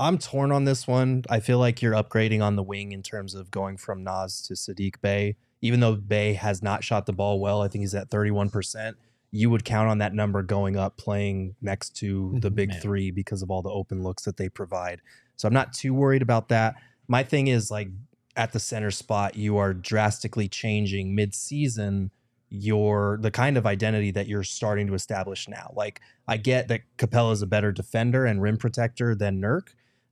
I'm torn on this one. I feel like you're upgrading on the wing in terms of going from Nas to Sadiq Bey. Even though Bey has not shot the ball well, I think he's at 31%. You would count on that number going up playing next to the mm-hmm. big Yeah. three because of all the open looks that they provide. So I'm not too worried about that. My thing is like at the center spot, you are drastically changing mid-season your the kind of identity that you're starting to establish now. Like I get that Capela is a better defender and rim protector than Nurk.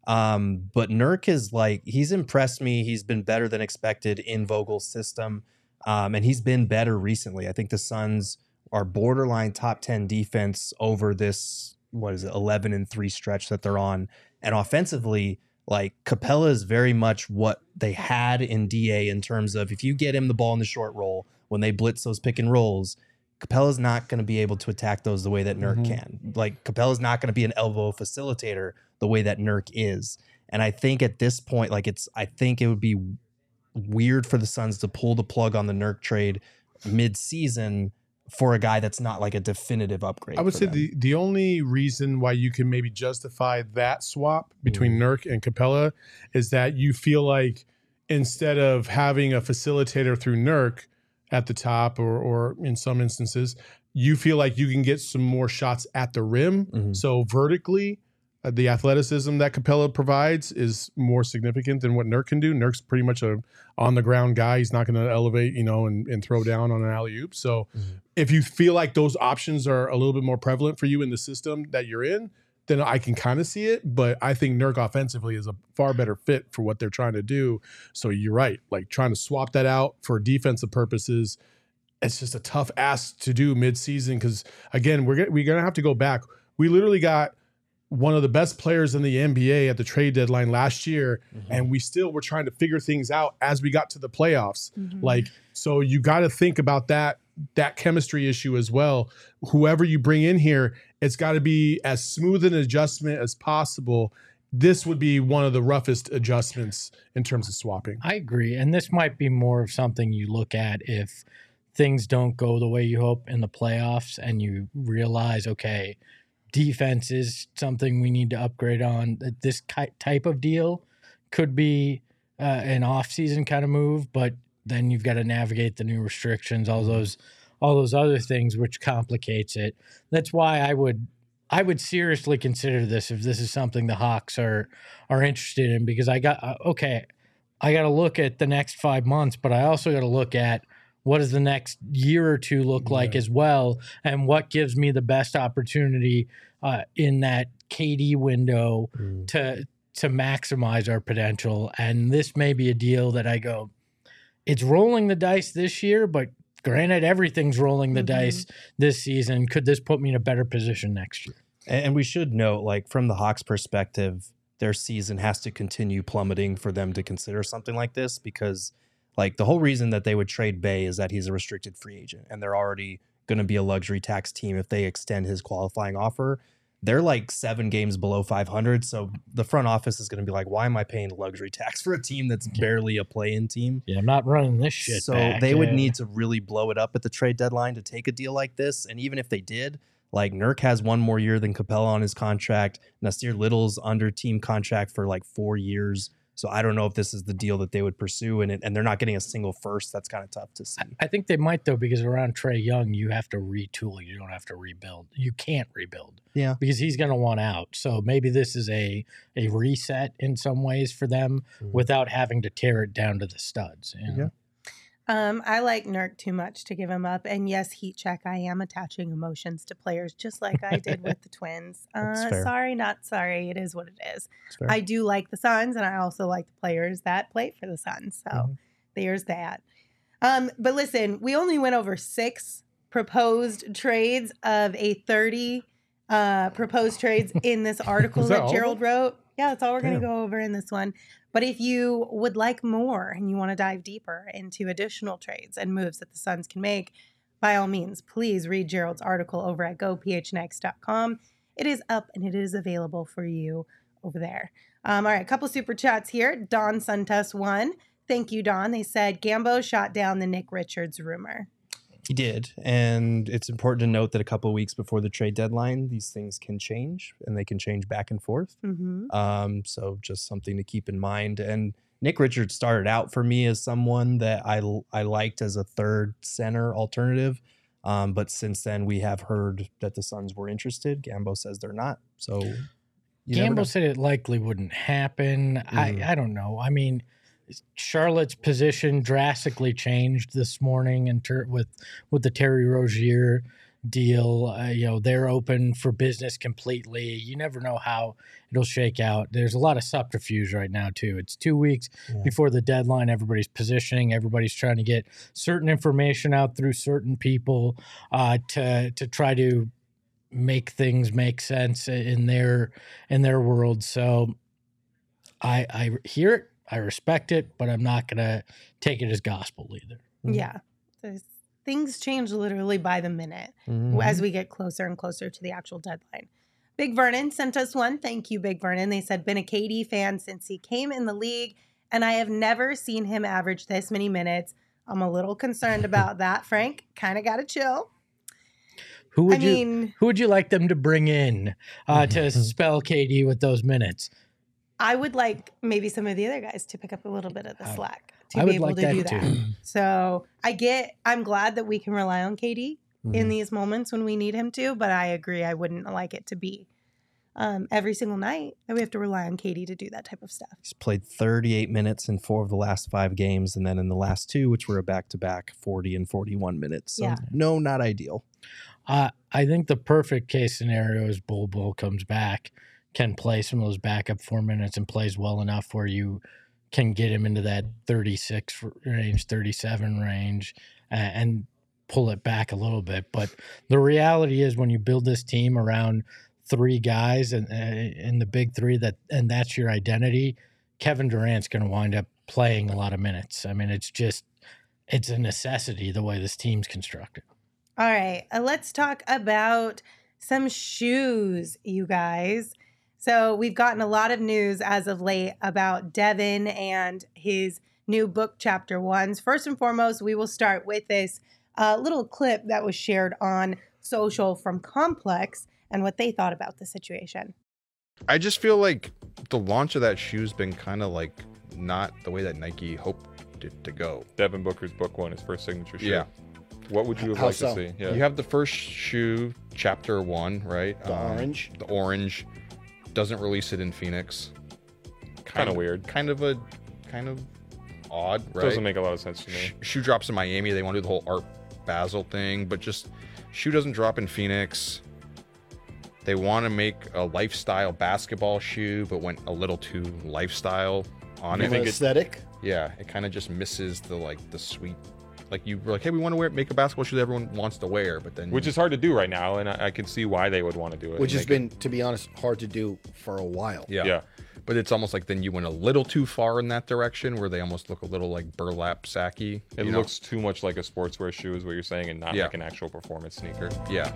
Um, but Nurk is like he's impressed me. He's been better than expected in Vogel's system. Um, and he's been better recently. I think the Suns are borderline top 10 defense over this, what is it, 11 and 3 stretch that they're on. And offensively, like Capela is very much what they had in DA in terms of if you get him the ball in the short roll when they blitz those pick and rolls, Capela's not going to be able to attack those the way that Nurk Mhm. can. Like Capela's not going to be an elbow facilitator the way that Nurk is. And I think at this point, like it's, I think it would be weird for the Suns to pull the plug on the Nurk trade mid-season for a guy that's not like a definitive upgrade. I would say them. the the only reason why you can maybe justify that swap between Nurk and Capela is that you feel like instead of having a facilitator through Nurk at the top or or in some instances, you feel like you can get some more shots at the rim. Mhm. So vertically, Uh, the athleticism that Capela provides is more significant than what Nurk can do. Nurk's pretty much a on the ground guy. He's not going to elevate, you know, and, and throw down on an alley oop. So mm-hmm. if you feel like those options are a little bit more prevalent for you in the system that you're in, then I can kind of see it. But I think Nurk offensively is a far better fit for what they're trying to do. So you're right. Like trying to swap that out for defensive purposes, it's just a tough ask to do midseason because again, we're gonna, we're gonna have to go back. We literally got one of the best players in the NBA at the trade deadline last year, mm-hmm. and we still were trying to figure things out as we got to the playoffs. Mm-hmm. Like, so you got to think about that that chemistry issue as well. Whoever you bring in here, it's got to be as smooth an adjustment as possible. This would be one of the roughest adjustments in terms of swapping. I agree, and this might be more of something you look at if things don't go the way you hope in the playoffs, and you realize, okay, defense is something we need to upgrade on. This type of deal could be uh, an off-season kind of move, but then you've got to navigate the new restrictions, all those, all those other things, which complicates it. That's why I would. I would seriously consider this if this is something the Hawks are are interested in because I got uh, okay, I got to look at the next five months, but I also got to look at what does the next year or two look like as well, and what gives me the best opportunity uh, in that KD window Mm. to to maximize our potential. And this may be a deal that I go, it's rolling the dice this year, but granted, everything's rolling the Mhm. dice this season. Could this put me in a better position next year? And and we should note, like from the Hawks' perspective, their season has to continue plummeting for them to consider something like this because, like, the whole reason that they would trade Bey is that he's a restricted free agent and they're already going to be a luxury tax team if they extend his qualifying offer. They're like seven games below 500. So the front office is going to be like, why am I paying luxury tax for a team that's barely a play in team? Yeah, I'm not running this shit. So back. they would need to really blow it up at the trade deadline to take a deal like this. And even if they did, like Nurk has one more year than Capela on his contract. Nassir Little's under team contract for like four years. So I don't know if this is the deal that they would pursue, and it, and they're not getting a single first. That's kind of tough to see. I think they might though, because around Trae Young, you have to retool. You don't have to rebuild. You can't rebuild. Yeah. because he's going to want out. So maybe this is a a reset in some ways for them Mhm. without having to tear it down to the studs. you know? Yeah. Um, I like Nurk too much to give him up. And yes, heat check. I am attaching emotions to players just like I did with the twins. Uh, sorry, not sorry. It is what it is. I do like the Suns, and I also like the players that play for the Suns. So Mhm. there's that. Um, but listen, we only went over six proposed trades of a 30 uh, proposed trades in this article that that, Gerald wrote. Yeah, that's all we're going to go over in this one. But if you would like more and you want to dive deeper into additional trades and moves that the Suns can make, by all means, please read Gerald's article over at gophnx.com. It is up and it is available for you over there. Um, all right, a couple super chats here. Don sent us one. Thank you, Don. They said Gambo shot down the Nick Richards rumor. He did, and it's important to note that a couple of weeks before the trade deadline, these things can change, and they can change back and forth. Mm-hmm. Um, so just something to keep in mind. And Nick Richards started out for me as someone that I I liked as a third center alternative. Um, but since then, we have heard that the Suns were interested. Gambo says they're not. So never said it likely wouldn't happen. Mhm. I, I don't know. I mean, Charlotte's position drastically changed this morning in ter- with with the Terry Rozier deal. Uh, you know, they're open for business completely. You never know how it'll shake out. There's a lot of subterfuge right now too. It's two weeks Yeah. before the deadline. Everybody's positioning. Everybody's trying to get certain information out through certain people uh, to to try to make things make sense in their in their world. So I I hear it, I respect it, but I'm not gonna take it as gospel either. Mhm. Yeah. There's, things change literally by the minute Mhm. as we get closer and closer to the actual deadline. Big Vernon sent us one. Thank you, Big Vernon. They said, been a KD fan since he came in the league, and I have never seen him average this many minutes. I'm a little concerned about that, Frank. Kind of got to chill. Who would I you mean, who would you like them to bring in uh, to spell KD with those minutes? I would like maybe some of the other guys to pick up a little bit of the slack to I be would able like to that do too. that. So I get, I'm glad that we can rely on KD in Mhm. these moments when we need him to, but I agree, I wouldn't like it to be um, every single night that we have to rely on KD to do that type of stuff. He's played 38 minutes in four of the last five games, and then in the last two, which were a back to back, 40 and 41 minutes. So Yeah. no, not ideal. Uh, I think the perfect case scenario is Bol Bol comes back, can play some of those backup four minutes and plays well enough where you can get him into that 36 range, 37 range, uh, and pull it back a little bit. But the reality is, when you build this team around three guys and uh, in the big three, that and that's your identity, Kevin Durant's going to wind up playing a lot of minutes. I mean, it's just it's a necessity the way this team's constructed. All right, uh, let's talk about some shoes, you guys. So, we've gotten a lot of news as of late about Devin and his new book, Chapter Ones. First and foremost, we will start with this uh, little clip that was shared on social from Complex and what they thought about the situation. I just feel like the launch of that shoe's been kind of like not the way that Nike hoped it to go. Devin Booker's book one, his first signature shoe. Yeah. What would you have How liked so? to see? Yeah. You have the first shoe, chapter one, right? Um, The orange? The orange doesn't release it in Phoenix. Kinda weird. Kind of a, kind of odd, right? Doesn't make a lot of sense to me. Shoe drops in Miami. They want to do the whole Art Basel thing, but just shoe doesn't drop in Phoenix. They want to make a lifestyle basketball shoe, but went a little too lifestyle on You it. think it- aesthetic. Yeah, it kind of just misses the like the sweet. Like you were like, hey, we want to wear make a basketball shoe that everyone wants to wear, but then Which is hard to do right now, and I, I can see why they would want to do it. Which has make it- been, to be honest, hard to do for a while. yeah, Yeah. But it's almost like then you went a little too far in that direction, where they almost look a little like burlap sacky. It you know? looks too much like a sportswear shoe, is what you're saying, and not Yeah. like an actual performance sneaker. yeah.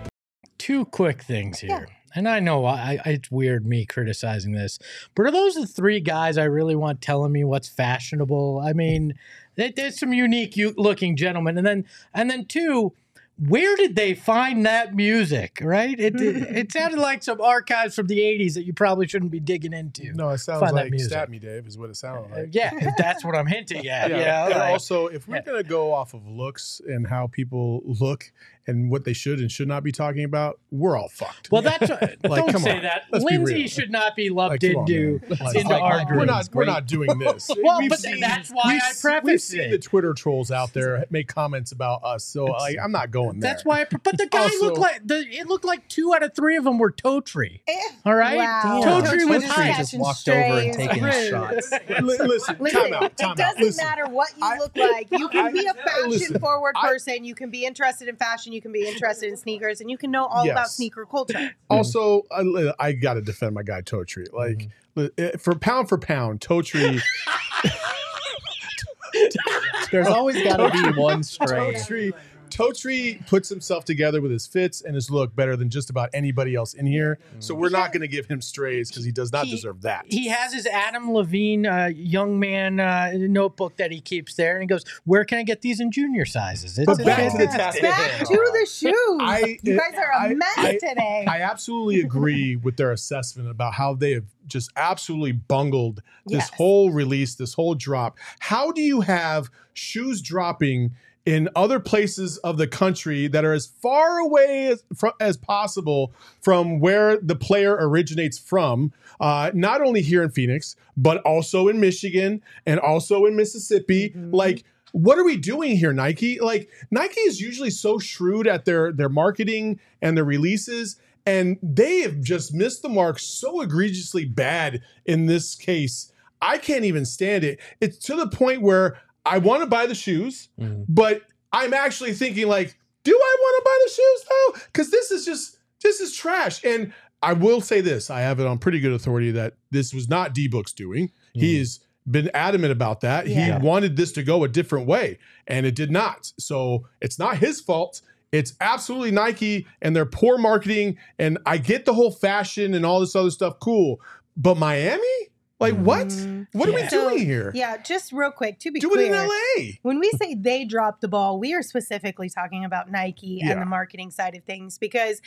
two quick things here. And I know I, I, it's weird me criticizing this, but are those the three guys I really want telling me what's fashionable? I mean, there- there's some unique looking gentlemen, and then and then two, where did they find that music? Right? It it, sounded like some archives from the '80s that you probably shouldn't be digging into. No, it sounds Find like. "Stab Me, Dave" is what it sounded Uh, like. yeah, that's what I'm hinting at. Yeah, Yeah, and like- also if we're yeah. gonna go off of looks and how people look and what they should and should not be talking about, we're all fucked. Well, that's Like, don't come say on. that. Let's Lindsay should not be lumped Like, on, into. Like, into like, our we're group. not we're not doing this. well, We've but seen- that's why we've- I We've seen it. the Twitter trolls out there make comments about us, so like, I'm not going there. That's why. I, but the guy Also- looked like the. It looked like two out of three of them were toe tree. Eh, all right, Wow. toe tree Totri was just high. catching walked over and strays. taking Rude. shots. Listen, Listen, time out, time it doesn't matter what you look like. You can be a fashion forward person. You can be interested in fashion. You can be interested in sneakers, and you can know all about sneaker culture. Also, I, I got to defend my guy Toe Tree. Like li- eh, for pound for pound, Toe Tree. There's always gotta be Totri- one stray. Totri, Totri puts himself together with his fits and his look better than just about anybody else in here. So we're not going to give him strays because he does not He- deserve that. He has his Adam Levine uh, young man uh, notebook that he keeps there, and he goes, "Where can I get these in junior sizes?" It's But back to the fantastic. Back to the shoes. I- you guys are a I- mess I- today. I absolutely agree with their assessment about how they have just absolutely bungled this Yes. whole release, this whole drop. How do you have shoes dropping in other places of the country that are as far away as, fro- as possible from where the player originates from? Uh, not only here in Phoenix, but also in Michigan and also in Mississippi. Mm-hmm. Like, what are we doing here, Nike? Like Nike is usually so shrewd at their their marketing and their releases, and they have just missed the mark so egregiously bad in this case. I can't even stand it. It's to the point where I want to buy the shoes, mm-hmm. but I'm actually thinking like, do I want to buy the shoes though? Because this is just this is trash. And I will say this: I have it on pretty good authority that this was not D Book's doing. He mm. has been adamant about that. Yeah. He wanted this to go a different way, and it did not. So it's not his fault. It's absolutely Nike and their poor marketing. And I get the whole fashion and all this other stuff, cool. But Miami, like what? What are we Yeah. doing here? Yeah, just real quick to be Do clear. it in LA. When we say they dropped the ball, we are specifically talking about Nike Yeah. and the marketing side of things because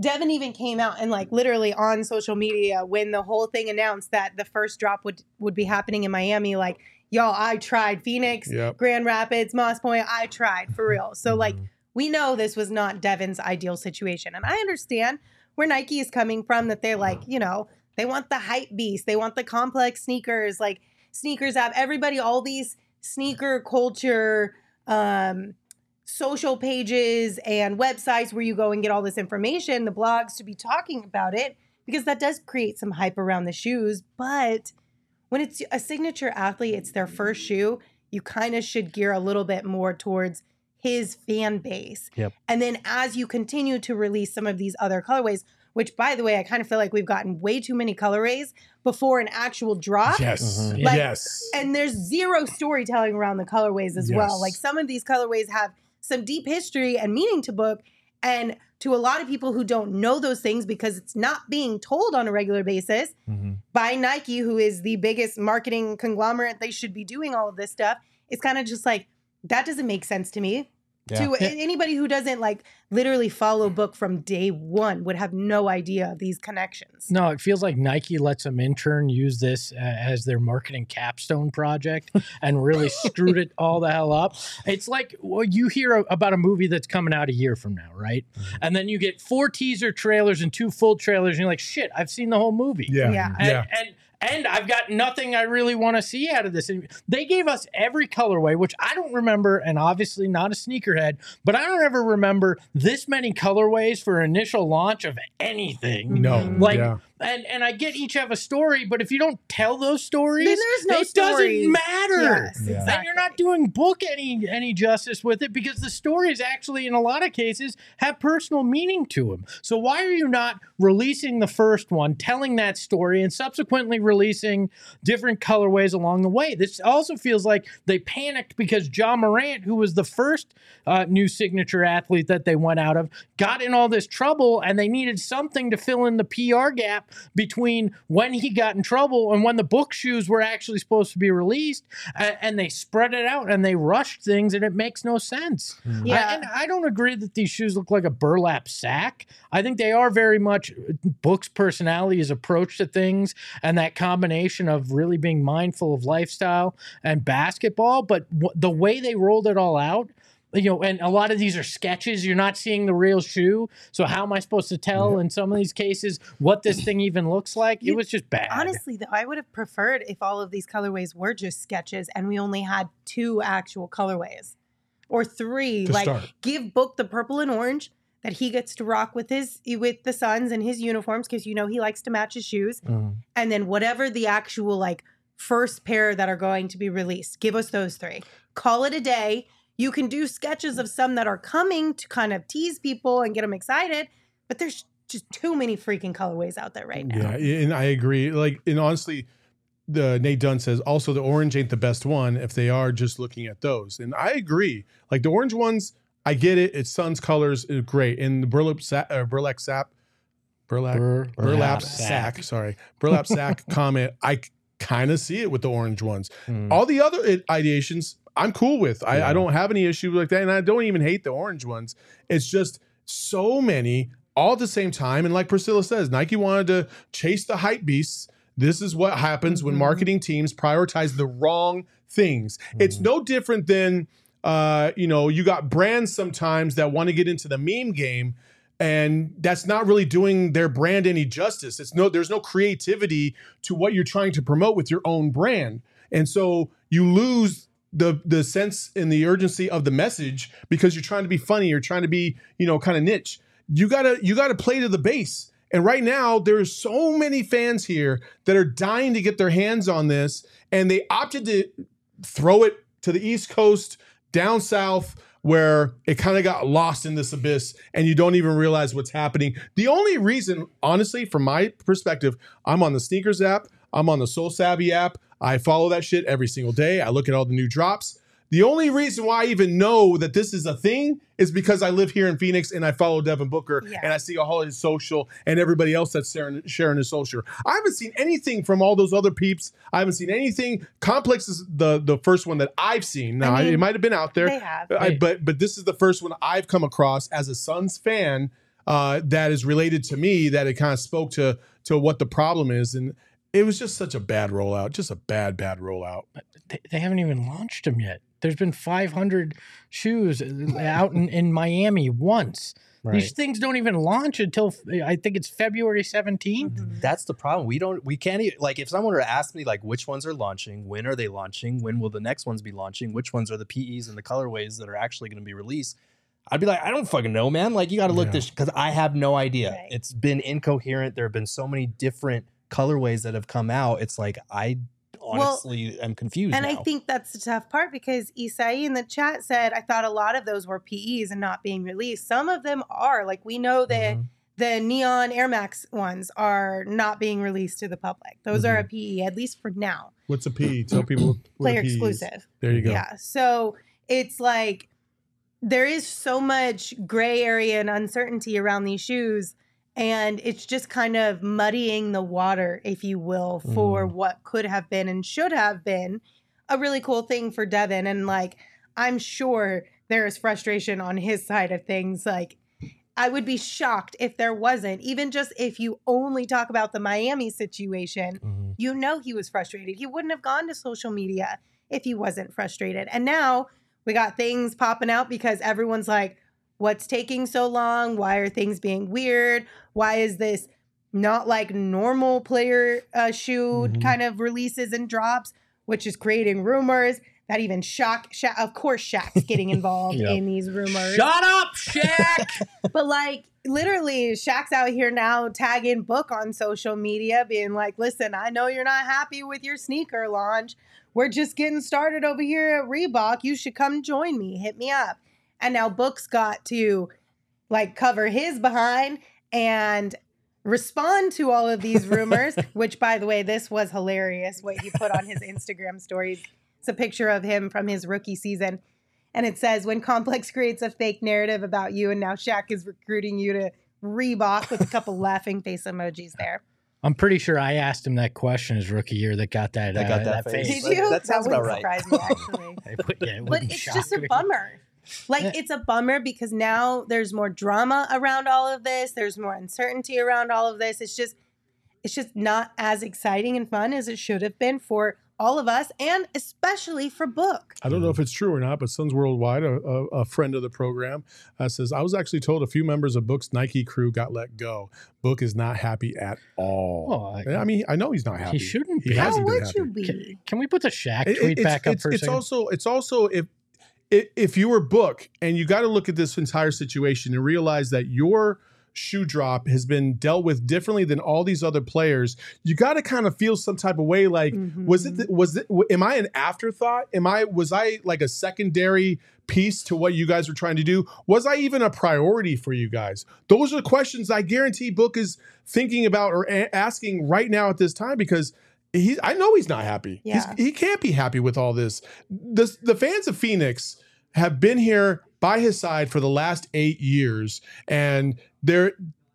Devin even came out and like literally on social media when the whole thing announced that the first drop would would be happening in Miami like y'all I tried Phoenix, Yep. Grand Rapids, Moss Point, I tried for real. So like Mm-hmm. we know this was not Devin's ideal situation and I understand where Nike is coming from that they're like, you know, they want the hype beast, they want the complex sneakers like sneakers app. Everybody all these sneaker culture um social pages and websites where you go and get all this information the blogs to be talking about it because that does create some hype around the shoes. But when it's a signature athlete it's their first shoe you kind of should gear a little bit more towards his fan base. Yep. and then as you continue to release some of these other colorways which by the way i kind of feel like we've gotten way too many colorways before an actual drop Yes. Mhm. Like, yes. and there's zero storytelling around the colorways as well. Like some of these colorways have some deep history and meaning to book. And to a lot of people who don't know those things because it's not being told on a regular basis Mhm. by Nike, who is the biggest marketing conglomerate, they should be doing all of this stuff. It's kind of just like, that doesn't make sense to me. Yeah. To anybody who doesn't like literally follow book from day one would have no idea of these connections. No, it feels like Nike lets some intern use this uh, as their marketing capstone project and really screwed it all the hell up. It's like well, you hear a- about a movie that's coming out a year from now, right? And then you get four teaser trailers and two full trailers, and you're like, shit, I've seen the whole movie. Yeah. Yeah. And, Yeah. and and I've got nothing I really want to see out of this. And They gave us every colorway, which I don't remember, and obviously not a sneakerhead, but I don't ever remember this many colorways for initial launch of anything. No. Like yeah. And and I get each have a story, but if you don't tell those stories, Then there's no it stories. doesn't matter. Yes, Yeah. And you're not doing book any any justice with it because the stories actually, in a lot of cases, have personal meaning to them. So why are you not releasing the first one, telling that story, and subsequently releasing different colorways along the way? This also feels like they panicked because Ja Morant, who was the first uh, new signature athlete that they went out of, got in all this trouble, and they needed something to fill in the PR gap between when he got in trouble and when the book shoes were actually supposed to be released. A- And they spread it out and they rushed things, and it makes no sense. Hmm. Yeah. I, and I don't agree that these shoes look like a burlap sack. I think they are very much uh, Book's personality, his approach to things, and that combination of really being mindful of lifestyle and basketball. But w- the way they rolled it all out, you know, and a lot of these are sketches. You're not seeing the real shoe. So how am I supposed to tell in some of these cases what this thing even looks like? It was just bad. Honestly, though, I would have preferred if all of these colorways were just sketches and we only had two actual colorways or three. To like, start. give Book the purple and orange that he gets to rock with his with the Suns and his uniforms because you know he likes to match his shoes. Mm-hmm. And then whatever the actual like first pair that are going to be released, give us those three. Call it a day. You can do sketches of some that are coming to kind of tease people and get them excited, but there's just too many freaking colorways out there right now. Yeah, and I agree. Like, and honestly, the Nate Dunn says also the orange ain't the best one if they are just looking at those, and I agree. Like the orange ones, I get it. It's Sun's colors, is great. And the burlap sa- uh, burlap sap, burlap Bur- burlap burlap sack. sack. Sorry, burlap sack comment. I kind of see it with the orange ones. Hmm. All the other ideations, I'm cool with. I, I don't have any issue like that, and I don't even hate the orange ones. It's just so many all at the same time. And like Priscilla says, Nike wanted to chase the hype beasts. This is what happens when marketing teams prioritize the wrong things. It's no different than uh, you know, you got brands sometimes that want to get into the meme game and that's not really doing their brand any justice. It's no there's no creativity to what you're trying to promote with your own brand. And so you lose the the sense and the urgency of the message because you're trying to be funny, you're trying to be, you know, kind of niche. You got to you got to play to the base. And right now there's so many fans here that are dying to get their hands on this and they opted to throw it to the East Coast, down south, where it kind of got lost in this abyss and you don't even realize what's happening. The only reason, honestly, from my perspective, I'm on the sneakers app, I'm on the Sole Savy app. I follow that shit every single day. I look at all the new drops. The only reason why I even know that this is a thing is because I live here in Phoenix and I follow Devin Booker and I see all his social and everybody else that's sharing, sharing his social. I haven't seen anything from all those other peeps. I haven't seen anything. Complex is the the first one that I've seen. Now I mean, it might have been out there, they have. I- but but this is the first one I've come across as a Suns fan uh, that is related to me. That it kind of spoke to to what the problem is, and it was just such a bad rollout, just a bad bad rollout. They, they haven't even launched them yet. There's been 500 shoes uh, out in, in Miami once. These things don't even launch until I think it's February 17th. That's the problem. We don't. We can't. e- Like, if someone were to ask me, like, which ones are launching, when are they launching, when will the next ones be launching, which ones are the PEs and the colorways that are actually going to be released, I'd be like, I don't fucking know, man. Like, you got to look Yeah. this because I have no idea. Right. It's been incoherent. There have been so many different colorways that have come out. It's like I honestly am confused. And I think that's the tough part because Isai in the chat said, I thought a lot of those were PEs and not being released. Some of them are. Like we know that Mm-hmm. the neon Air Max ones are not being released to the public. Those are a Mm-hmm. PE, at least for now. What's a PE? Tell people Player exclusive. There you go. Yeah. So it's like there is so much gray area and uncertainty around these shoes. And it's just kind of muddying the water, if you will, for Mm. what could have been and should have been a really cool thing for Devin. And like, I'm sure there is frustration on his side of things. Like, I would be shocked if there wasn't, even just if you only talk about the Miami situation, Mm-hmm. you know he was frustrated. He wouldn't have gone to social media if he wasn't frustrated. And now we got things popping out because everyone's like, what's taking so long? Why are things being weird? Why is this not like normal player uh, shoe Mhm. kind of releases and drops, which is creating rumors that even Shaq, Shaq of course, Shaq's getting involved Yep. in these rumors. Shut up, Shaq! But like literally, Shaq's out here now tagging Book on social media, being like, "Listen, I know you're not happy with your sneaker launch. We're just getting started over here at Reebok. You should come join me. Hit me up." And now Book's got to like cover his behind and respond to all of these rumors. which, by the way, this was hilarious. What he put on his Instagram stories. It's a picture of him from his rookie season. And it says, when Complex creates a fake narrative about you, and now Shaq is recruiting you to Reebok with a couple laughing face emojis there. I'm pretty sure I asked him that question his rookie year that got that, That uh, got that that face. face. Did you? That sounds wouldn't about right. surprise me, actually. I put- yeah, it but it's just a me. bummer. Like, it's a bummer because now there's more drama around all of this. There's more uncertainty around all of this. It's just, it's just not as exciting and fun as it should have been for all of us and especially for Book. I don't know if it's true or not, but Suns Worldwide, a, a, a friend of the program, uh, says I was actually told a few members of Book's Nike crew got let go. Book is not happy at all. Well, I- I mean, I know he's not happy. He shouldn't He be. hasn't How been would happy. you be? Can we put the Shaq It- tweet it's, back up it's, for a it's second? also it's also if if you were book and you got to look at this entire situation and realize that your shoe drop has been dealt with differently than all these other players you got to kind of feel some type of way like was it mm-hmm. th- was it w- am i an afterthought? Am i was i like a secondary piece to what you guys were trying to do? Was i even a priority for you guys? Those are the questions i guarantee book is thinking about or a- asking right now at this time because he I know he's not happy. He's, Yeah. he can't be happy with all this. The the fans of Phoenix have been here by his side for the last eight years, and they're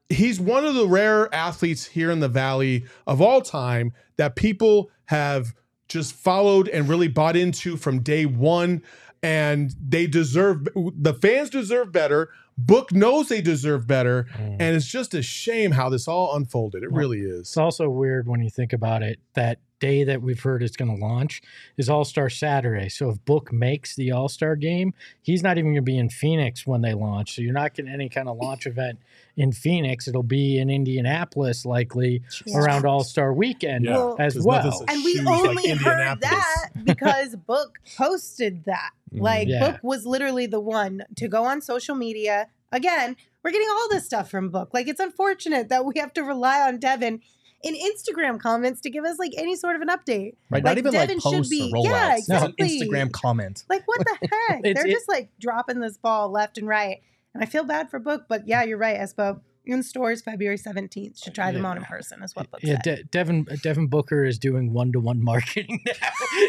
he's one of the rare athletes here in the valley of all time that people have just followed and really bought into from day one and they deserve the fans deserve better book knows they deserve better mm. and it's just a shame how this all unfolded it really is It's also weird when you think about it. That day that we've heard it's going to launch is All Star Saturday. So if Book makes the All Star game, he's not even going to be in Phoenix when they launch. So you're not getting any kind of launch event in Phoenix. It'll be in Indianapolis, likely Yeah. around All Star Weekend Yeah, as 'cause well. And we shoes like only heard that because Book posted that. Like Yeah. Book was literally the one to go on social media. Again, we're getting all this stuff from Book. Like it's unfortunate that we have to rely on Devin in Instagram comments to give us like any sort of an update. Right, Like, not even Devin like should be- or rollouts. yeah, No, exactly. Instagram comment. Like what the heck? It's- They're it- just like dropping this ball left and right. And I feel bad for Book, but yeah, you're right, Espo. In stores February 17th. Should try them on in person, is what Book Yeah, said. De- Devin Devin Booker is doing one to one marketing now.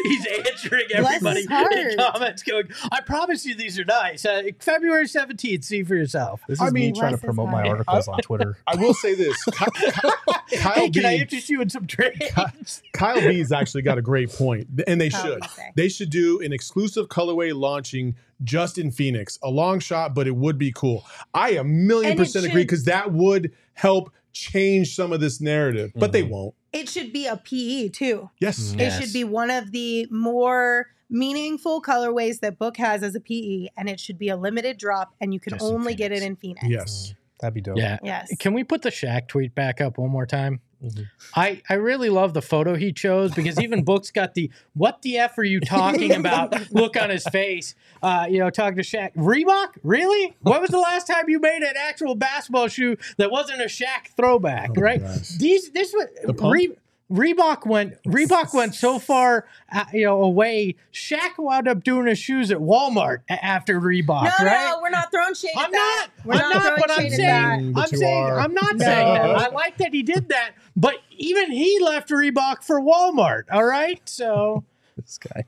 He's answering Bless everybody his heart. in comments, going, "I promise you these are nice." Uh, February seventeenth, see for yourself. This is I me trying to promote my heart. articles on Twitter. I will say this Ky- Ky- Kyle hey, can I interest you in some trades? Kyle B's actually got a great point, and they Kyle should. B. They should do an exclusive colorway launching just in Phoenix. A long shot, but it would be cool. I a million And it percent agree because that would help change some of this narrative, but they mm-hmm. won't. It should be a PE too. Yes. Mm-hmm. It should be one of the more meaningful colorways that Book has as a PE, and it should be a limited drop, and you can Just in only get it in Phoenix. Yes. Mm. That'd be dope. Yeah. Yes. Can we put the Shaq tweet back up one more time? Mhm. I, I really love the photo he chose because even Book's got the what the F are you talking about look on his face. Uh, you know, talking to Shaq. Reebok? Really? When was the last time you made an actual basketball shoe that wasn't a Shaq throwback, Oh right? gosh. These this was The pump? Re- Reebok went Reebok went so far uh, you know away. Shaq wound up doing his shoes at Walmart a- after Reebok, No, right? no, we're not throwing shade I'm at not. We're I'm not, not. But I'm saying. that. But I'm saying. are. I'm not No. saying that. I like that he did that. But even he left Reebok for Walmart. All right. So This guy.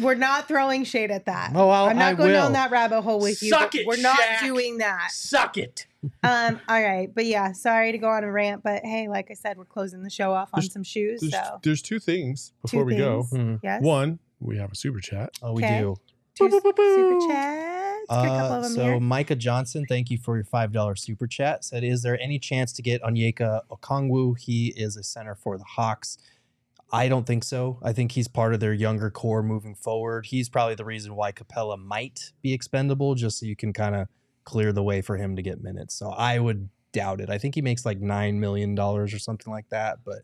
We're not throwing shade at that. Oh, I'll- I'm not I going will. down that rabbit hole with you. Suck but it, We're not Shaq. doing that. suck it. Um, all right, but yeah, sorry to go on a rant, but hey, like I said, we're closing the show off on There's- some shoes. There's, So there's two things two before we go. things. Hmm. Yes. One, we have a super chat. Oh, we Okay. do. two super chats. Got a couple Uh, of them so here. Micah Johnson, thank you for your five dollar super chat. Said, is there any chance to get Onyeka Okongwu? He is a center for the Hawks. I don't think so. I think he's part of their younger core moving forward. He's probably the reason why Capela might be expendable, just so you can kind of clear the way for him to get minutes. So I would doubt it. I think he makes like nine million dollars or something like that, but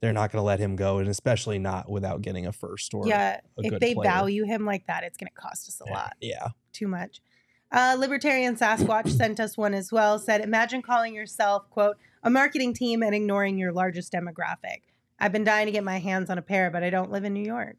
they're not going to let him go, and especially not without getting a first or Yeah, if they player. value him like that, it's going to cost us a Yeah. lot. Yeah. Too much. Uh, Libertarian Sasquatch sent us one as well. Said, "Imagine calling yourself quote a marketing team and ignoring your largest demographic. I've been dying to get my hands on a pair, but I don't live in New York.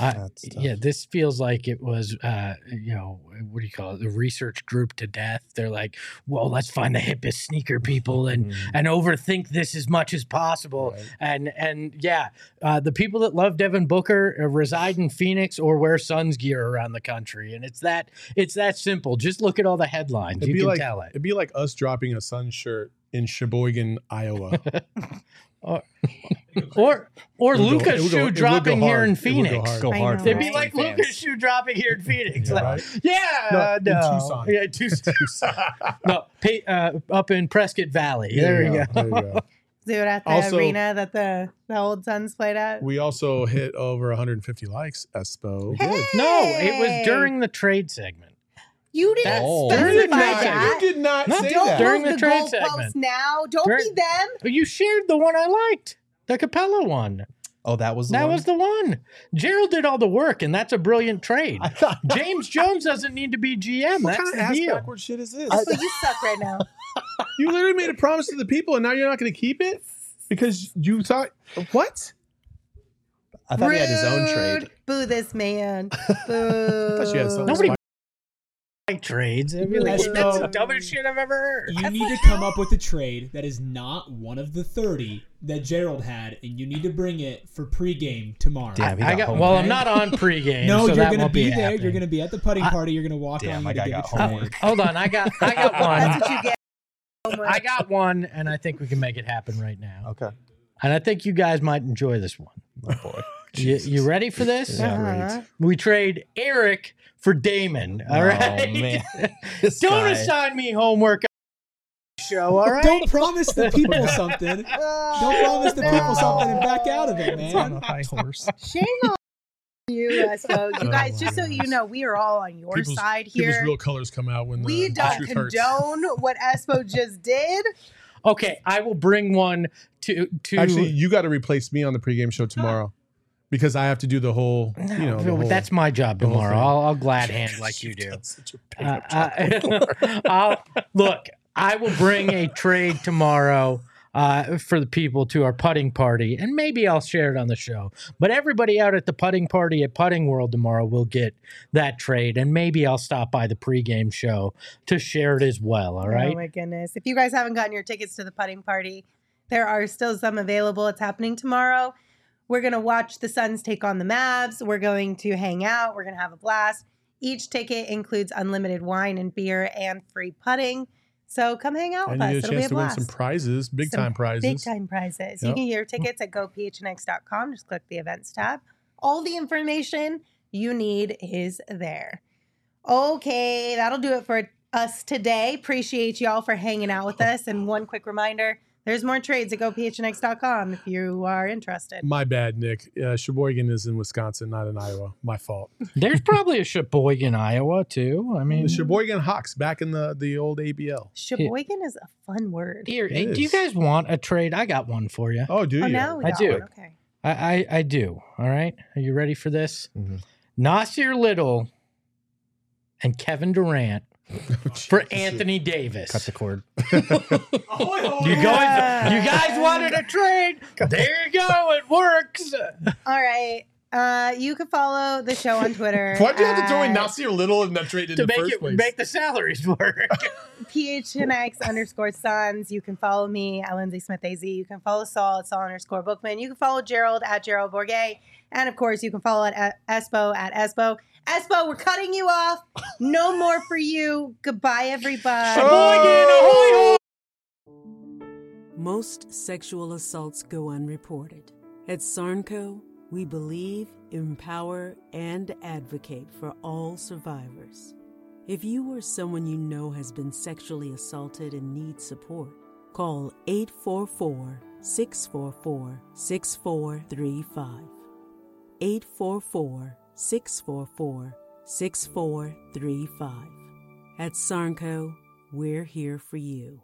I, yeah, this feels like it was, uh, you know, what do you call it? The research group to death. They're like, well, let's find the hippest sneaker people and Mhm. and overthink this as much as possible. Right. And and yeah, uh, the people that love Devin Booker uh, reside in Phoenix or wear Suns gear around the country, and it's that it's that simple. Just look at all the headlines. It'd you be can like tell it. it'd be like us dropping a sun shirt in Sheboygan, Iowa. Or or, or It Luka's go- shoe go dropping here in It would go Phoenix. hard. Go hard know, for It'd be like fans. Luka's shoe dropping here in Phoenix. Yeah, Like, right? Yeah, No, uh, in no. Tucson. Yeah, Tucson. no, pay, uh, up in Prescott Valley. there you go. There you go. Do it at the Also- arena that the, the old Suns played at. We also hit over 150 likes, Espo. No, it was during the trade segment. You didn't Oh. specify You did not- that. You did not No, say don't that. during Move the trade goalposts segment. now. Don't During- be them. But You shared the one I liked, the Capela one. Oh, that was the that one? was the one. Gerald did all the work, and that's a brilliant trade. James Jones doesn't need to be GM. What that's kind of ass deal. backward shit is this? Oh, but you suck right now. you literally made a promise to the people, and now you're not going to keep it because you thought what? I thought he had his own trade. Boo this man. Boo. thought she had some Nobody like trades. I mean, like, that's the dumbest shit I've ever heard. You need to come up with a trade that is not one of the 30 that Gerald had, and you need to bring it for pregame tomorrow. Damn, he I got got- home well, I'm not on pregame, no, so you're going to be, be there. happening. You're going to be at the putting party. You're going to walk Damn, on. I got- to got a home. trade. Hold on, I got I got one. That's what you get. I got one, and I think we can make it happen right now. Okay. And I think you guys might enjoy this one. Oh boy. You, you ready for this? Yeah, Uh-huh. We trade Eric for Damon. All Oh, right. man. Don't guy. assign me homework. Show. All right. Ah, don't promise the people something. Don't promise the people something and back out of it, It's on man. a high horse. Shame on you, Espo. You Oh guys, just so you know, we are all on your People's, side people's here. real colors come out when We the don't truth hurts. condone what Espo just did. Okay, I will bring one to to. Actually, you got to replace me on the pregame show tomorrow because I have to do the whole. You know, the whole- that's my job tomorrow. I'll, I'll glad hand like you do. Such a Uh, job. I, I'll, look, I will bring a trade tomorrow uh, for the people to our putting party, and maybe I'll share it on the show. But everybody out at the putting party at Putting World tomorrow will get that trade, and maybe I'll stop by the pregame show to share it as well. All right. Oh my goodness. If you guys haven't gotten your tickets to the putting party, there are still some available. It's happening tomorrow. We're going to watch the Suns take on the Mavs. We're going to hang out. We're going to have a blast. Each ticket includes unlimited wine and beer and free putting. So come hang out and with you us. get a It'll be chance a to win some prizes, big Some time prizes. Big time prizes. You can get your tickets at gophnx.com. Just click the events tab. All the information you need is there. Okay, that'll do it for us today. Appreciate y'all for hanging out with us. And one quick reminder there's more trades at gophnx.com if you are interested. My bad, Nick. Uh, Sheboygan is in Wisconsin, not in Iowa. My fault. There's probably a Sheboygan, Iowa, too. I mean, The Sheboygan Hawks back in the the old ABL. Sheboygan is a fun word. here, It hey, do you guys want a trade? I got one for you. Oh, do Oh, you? now we I got do. one. Okay. I, I, I do. All right. Are you ready for this? Mhm. Nassir Little and Kevin Durant for Anthony Davis. Cut the cord. you guys, you guys wanted a trade. There you go. It works. All right. Uh, you can follow the show on Twitter. Why'd you have to throw in at- Nassir Little in that trade in to the make first it place? make the salaries work. PHNX underscore Suns. You can follow me at Lindsay Smith AZ. You can follow Saul at Saul underscore Bookman. You can follow Gerald at Gerald Bourguet. And of course, you can follow at Espo at Espo. Espo, we're cutting you off. No more for you. Goodbye, everybody. Most sexual assaults go unreported. At Sarnco, we believe, empower, and advocate for all survivors. If you or someone you know has been sexually assaulted and needs support, call 844 644 6435. 844 644 6435. At Sarnco, we're here for you.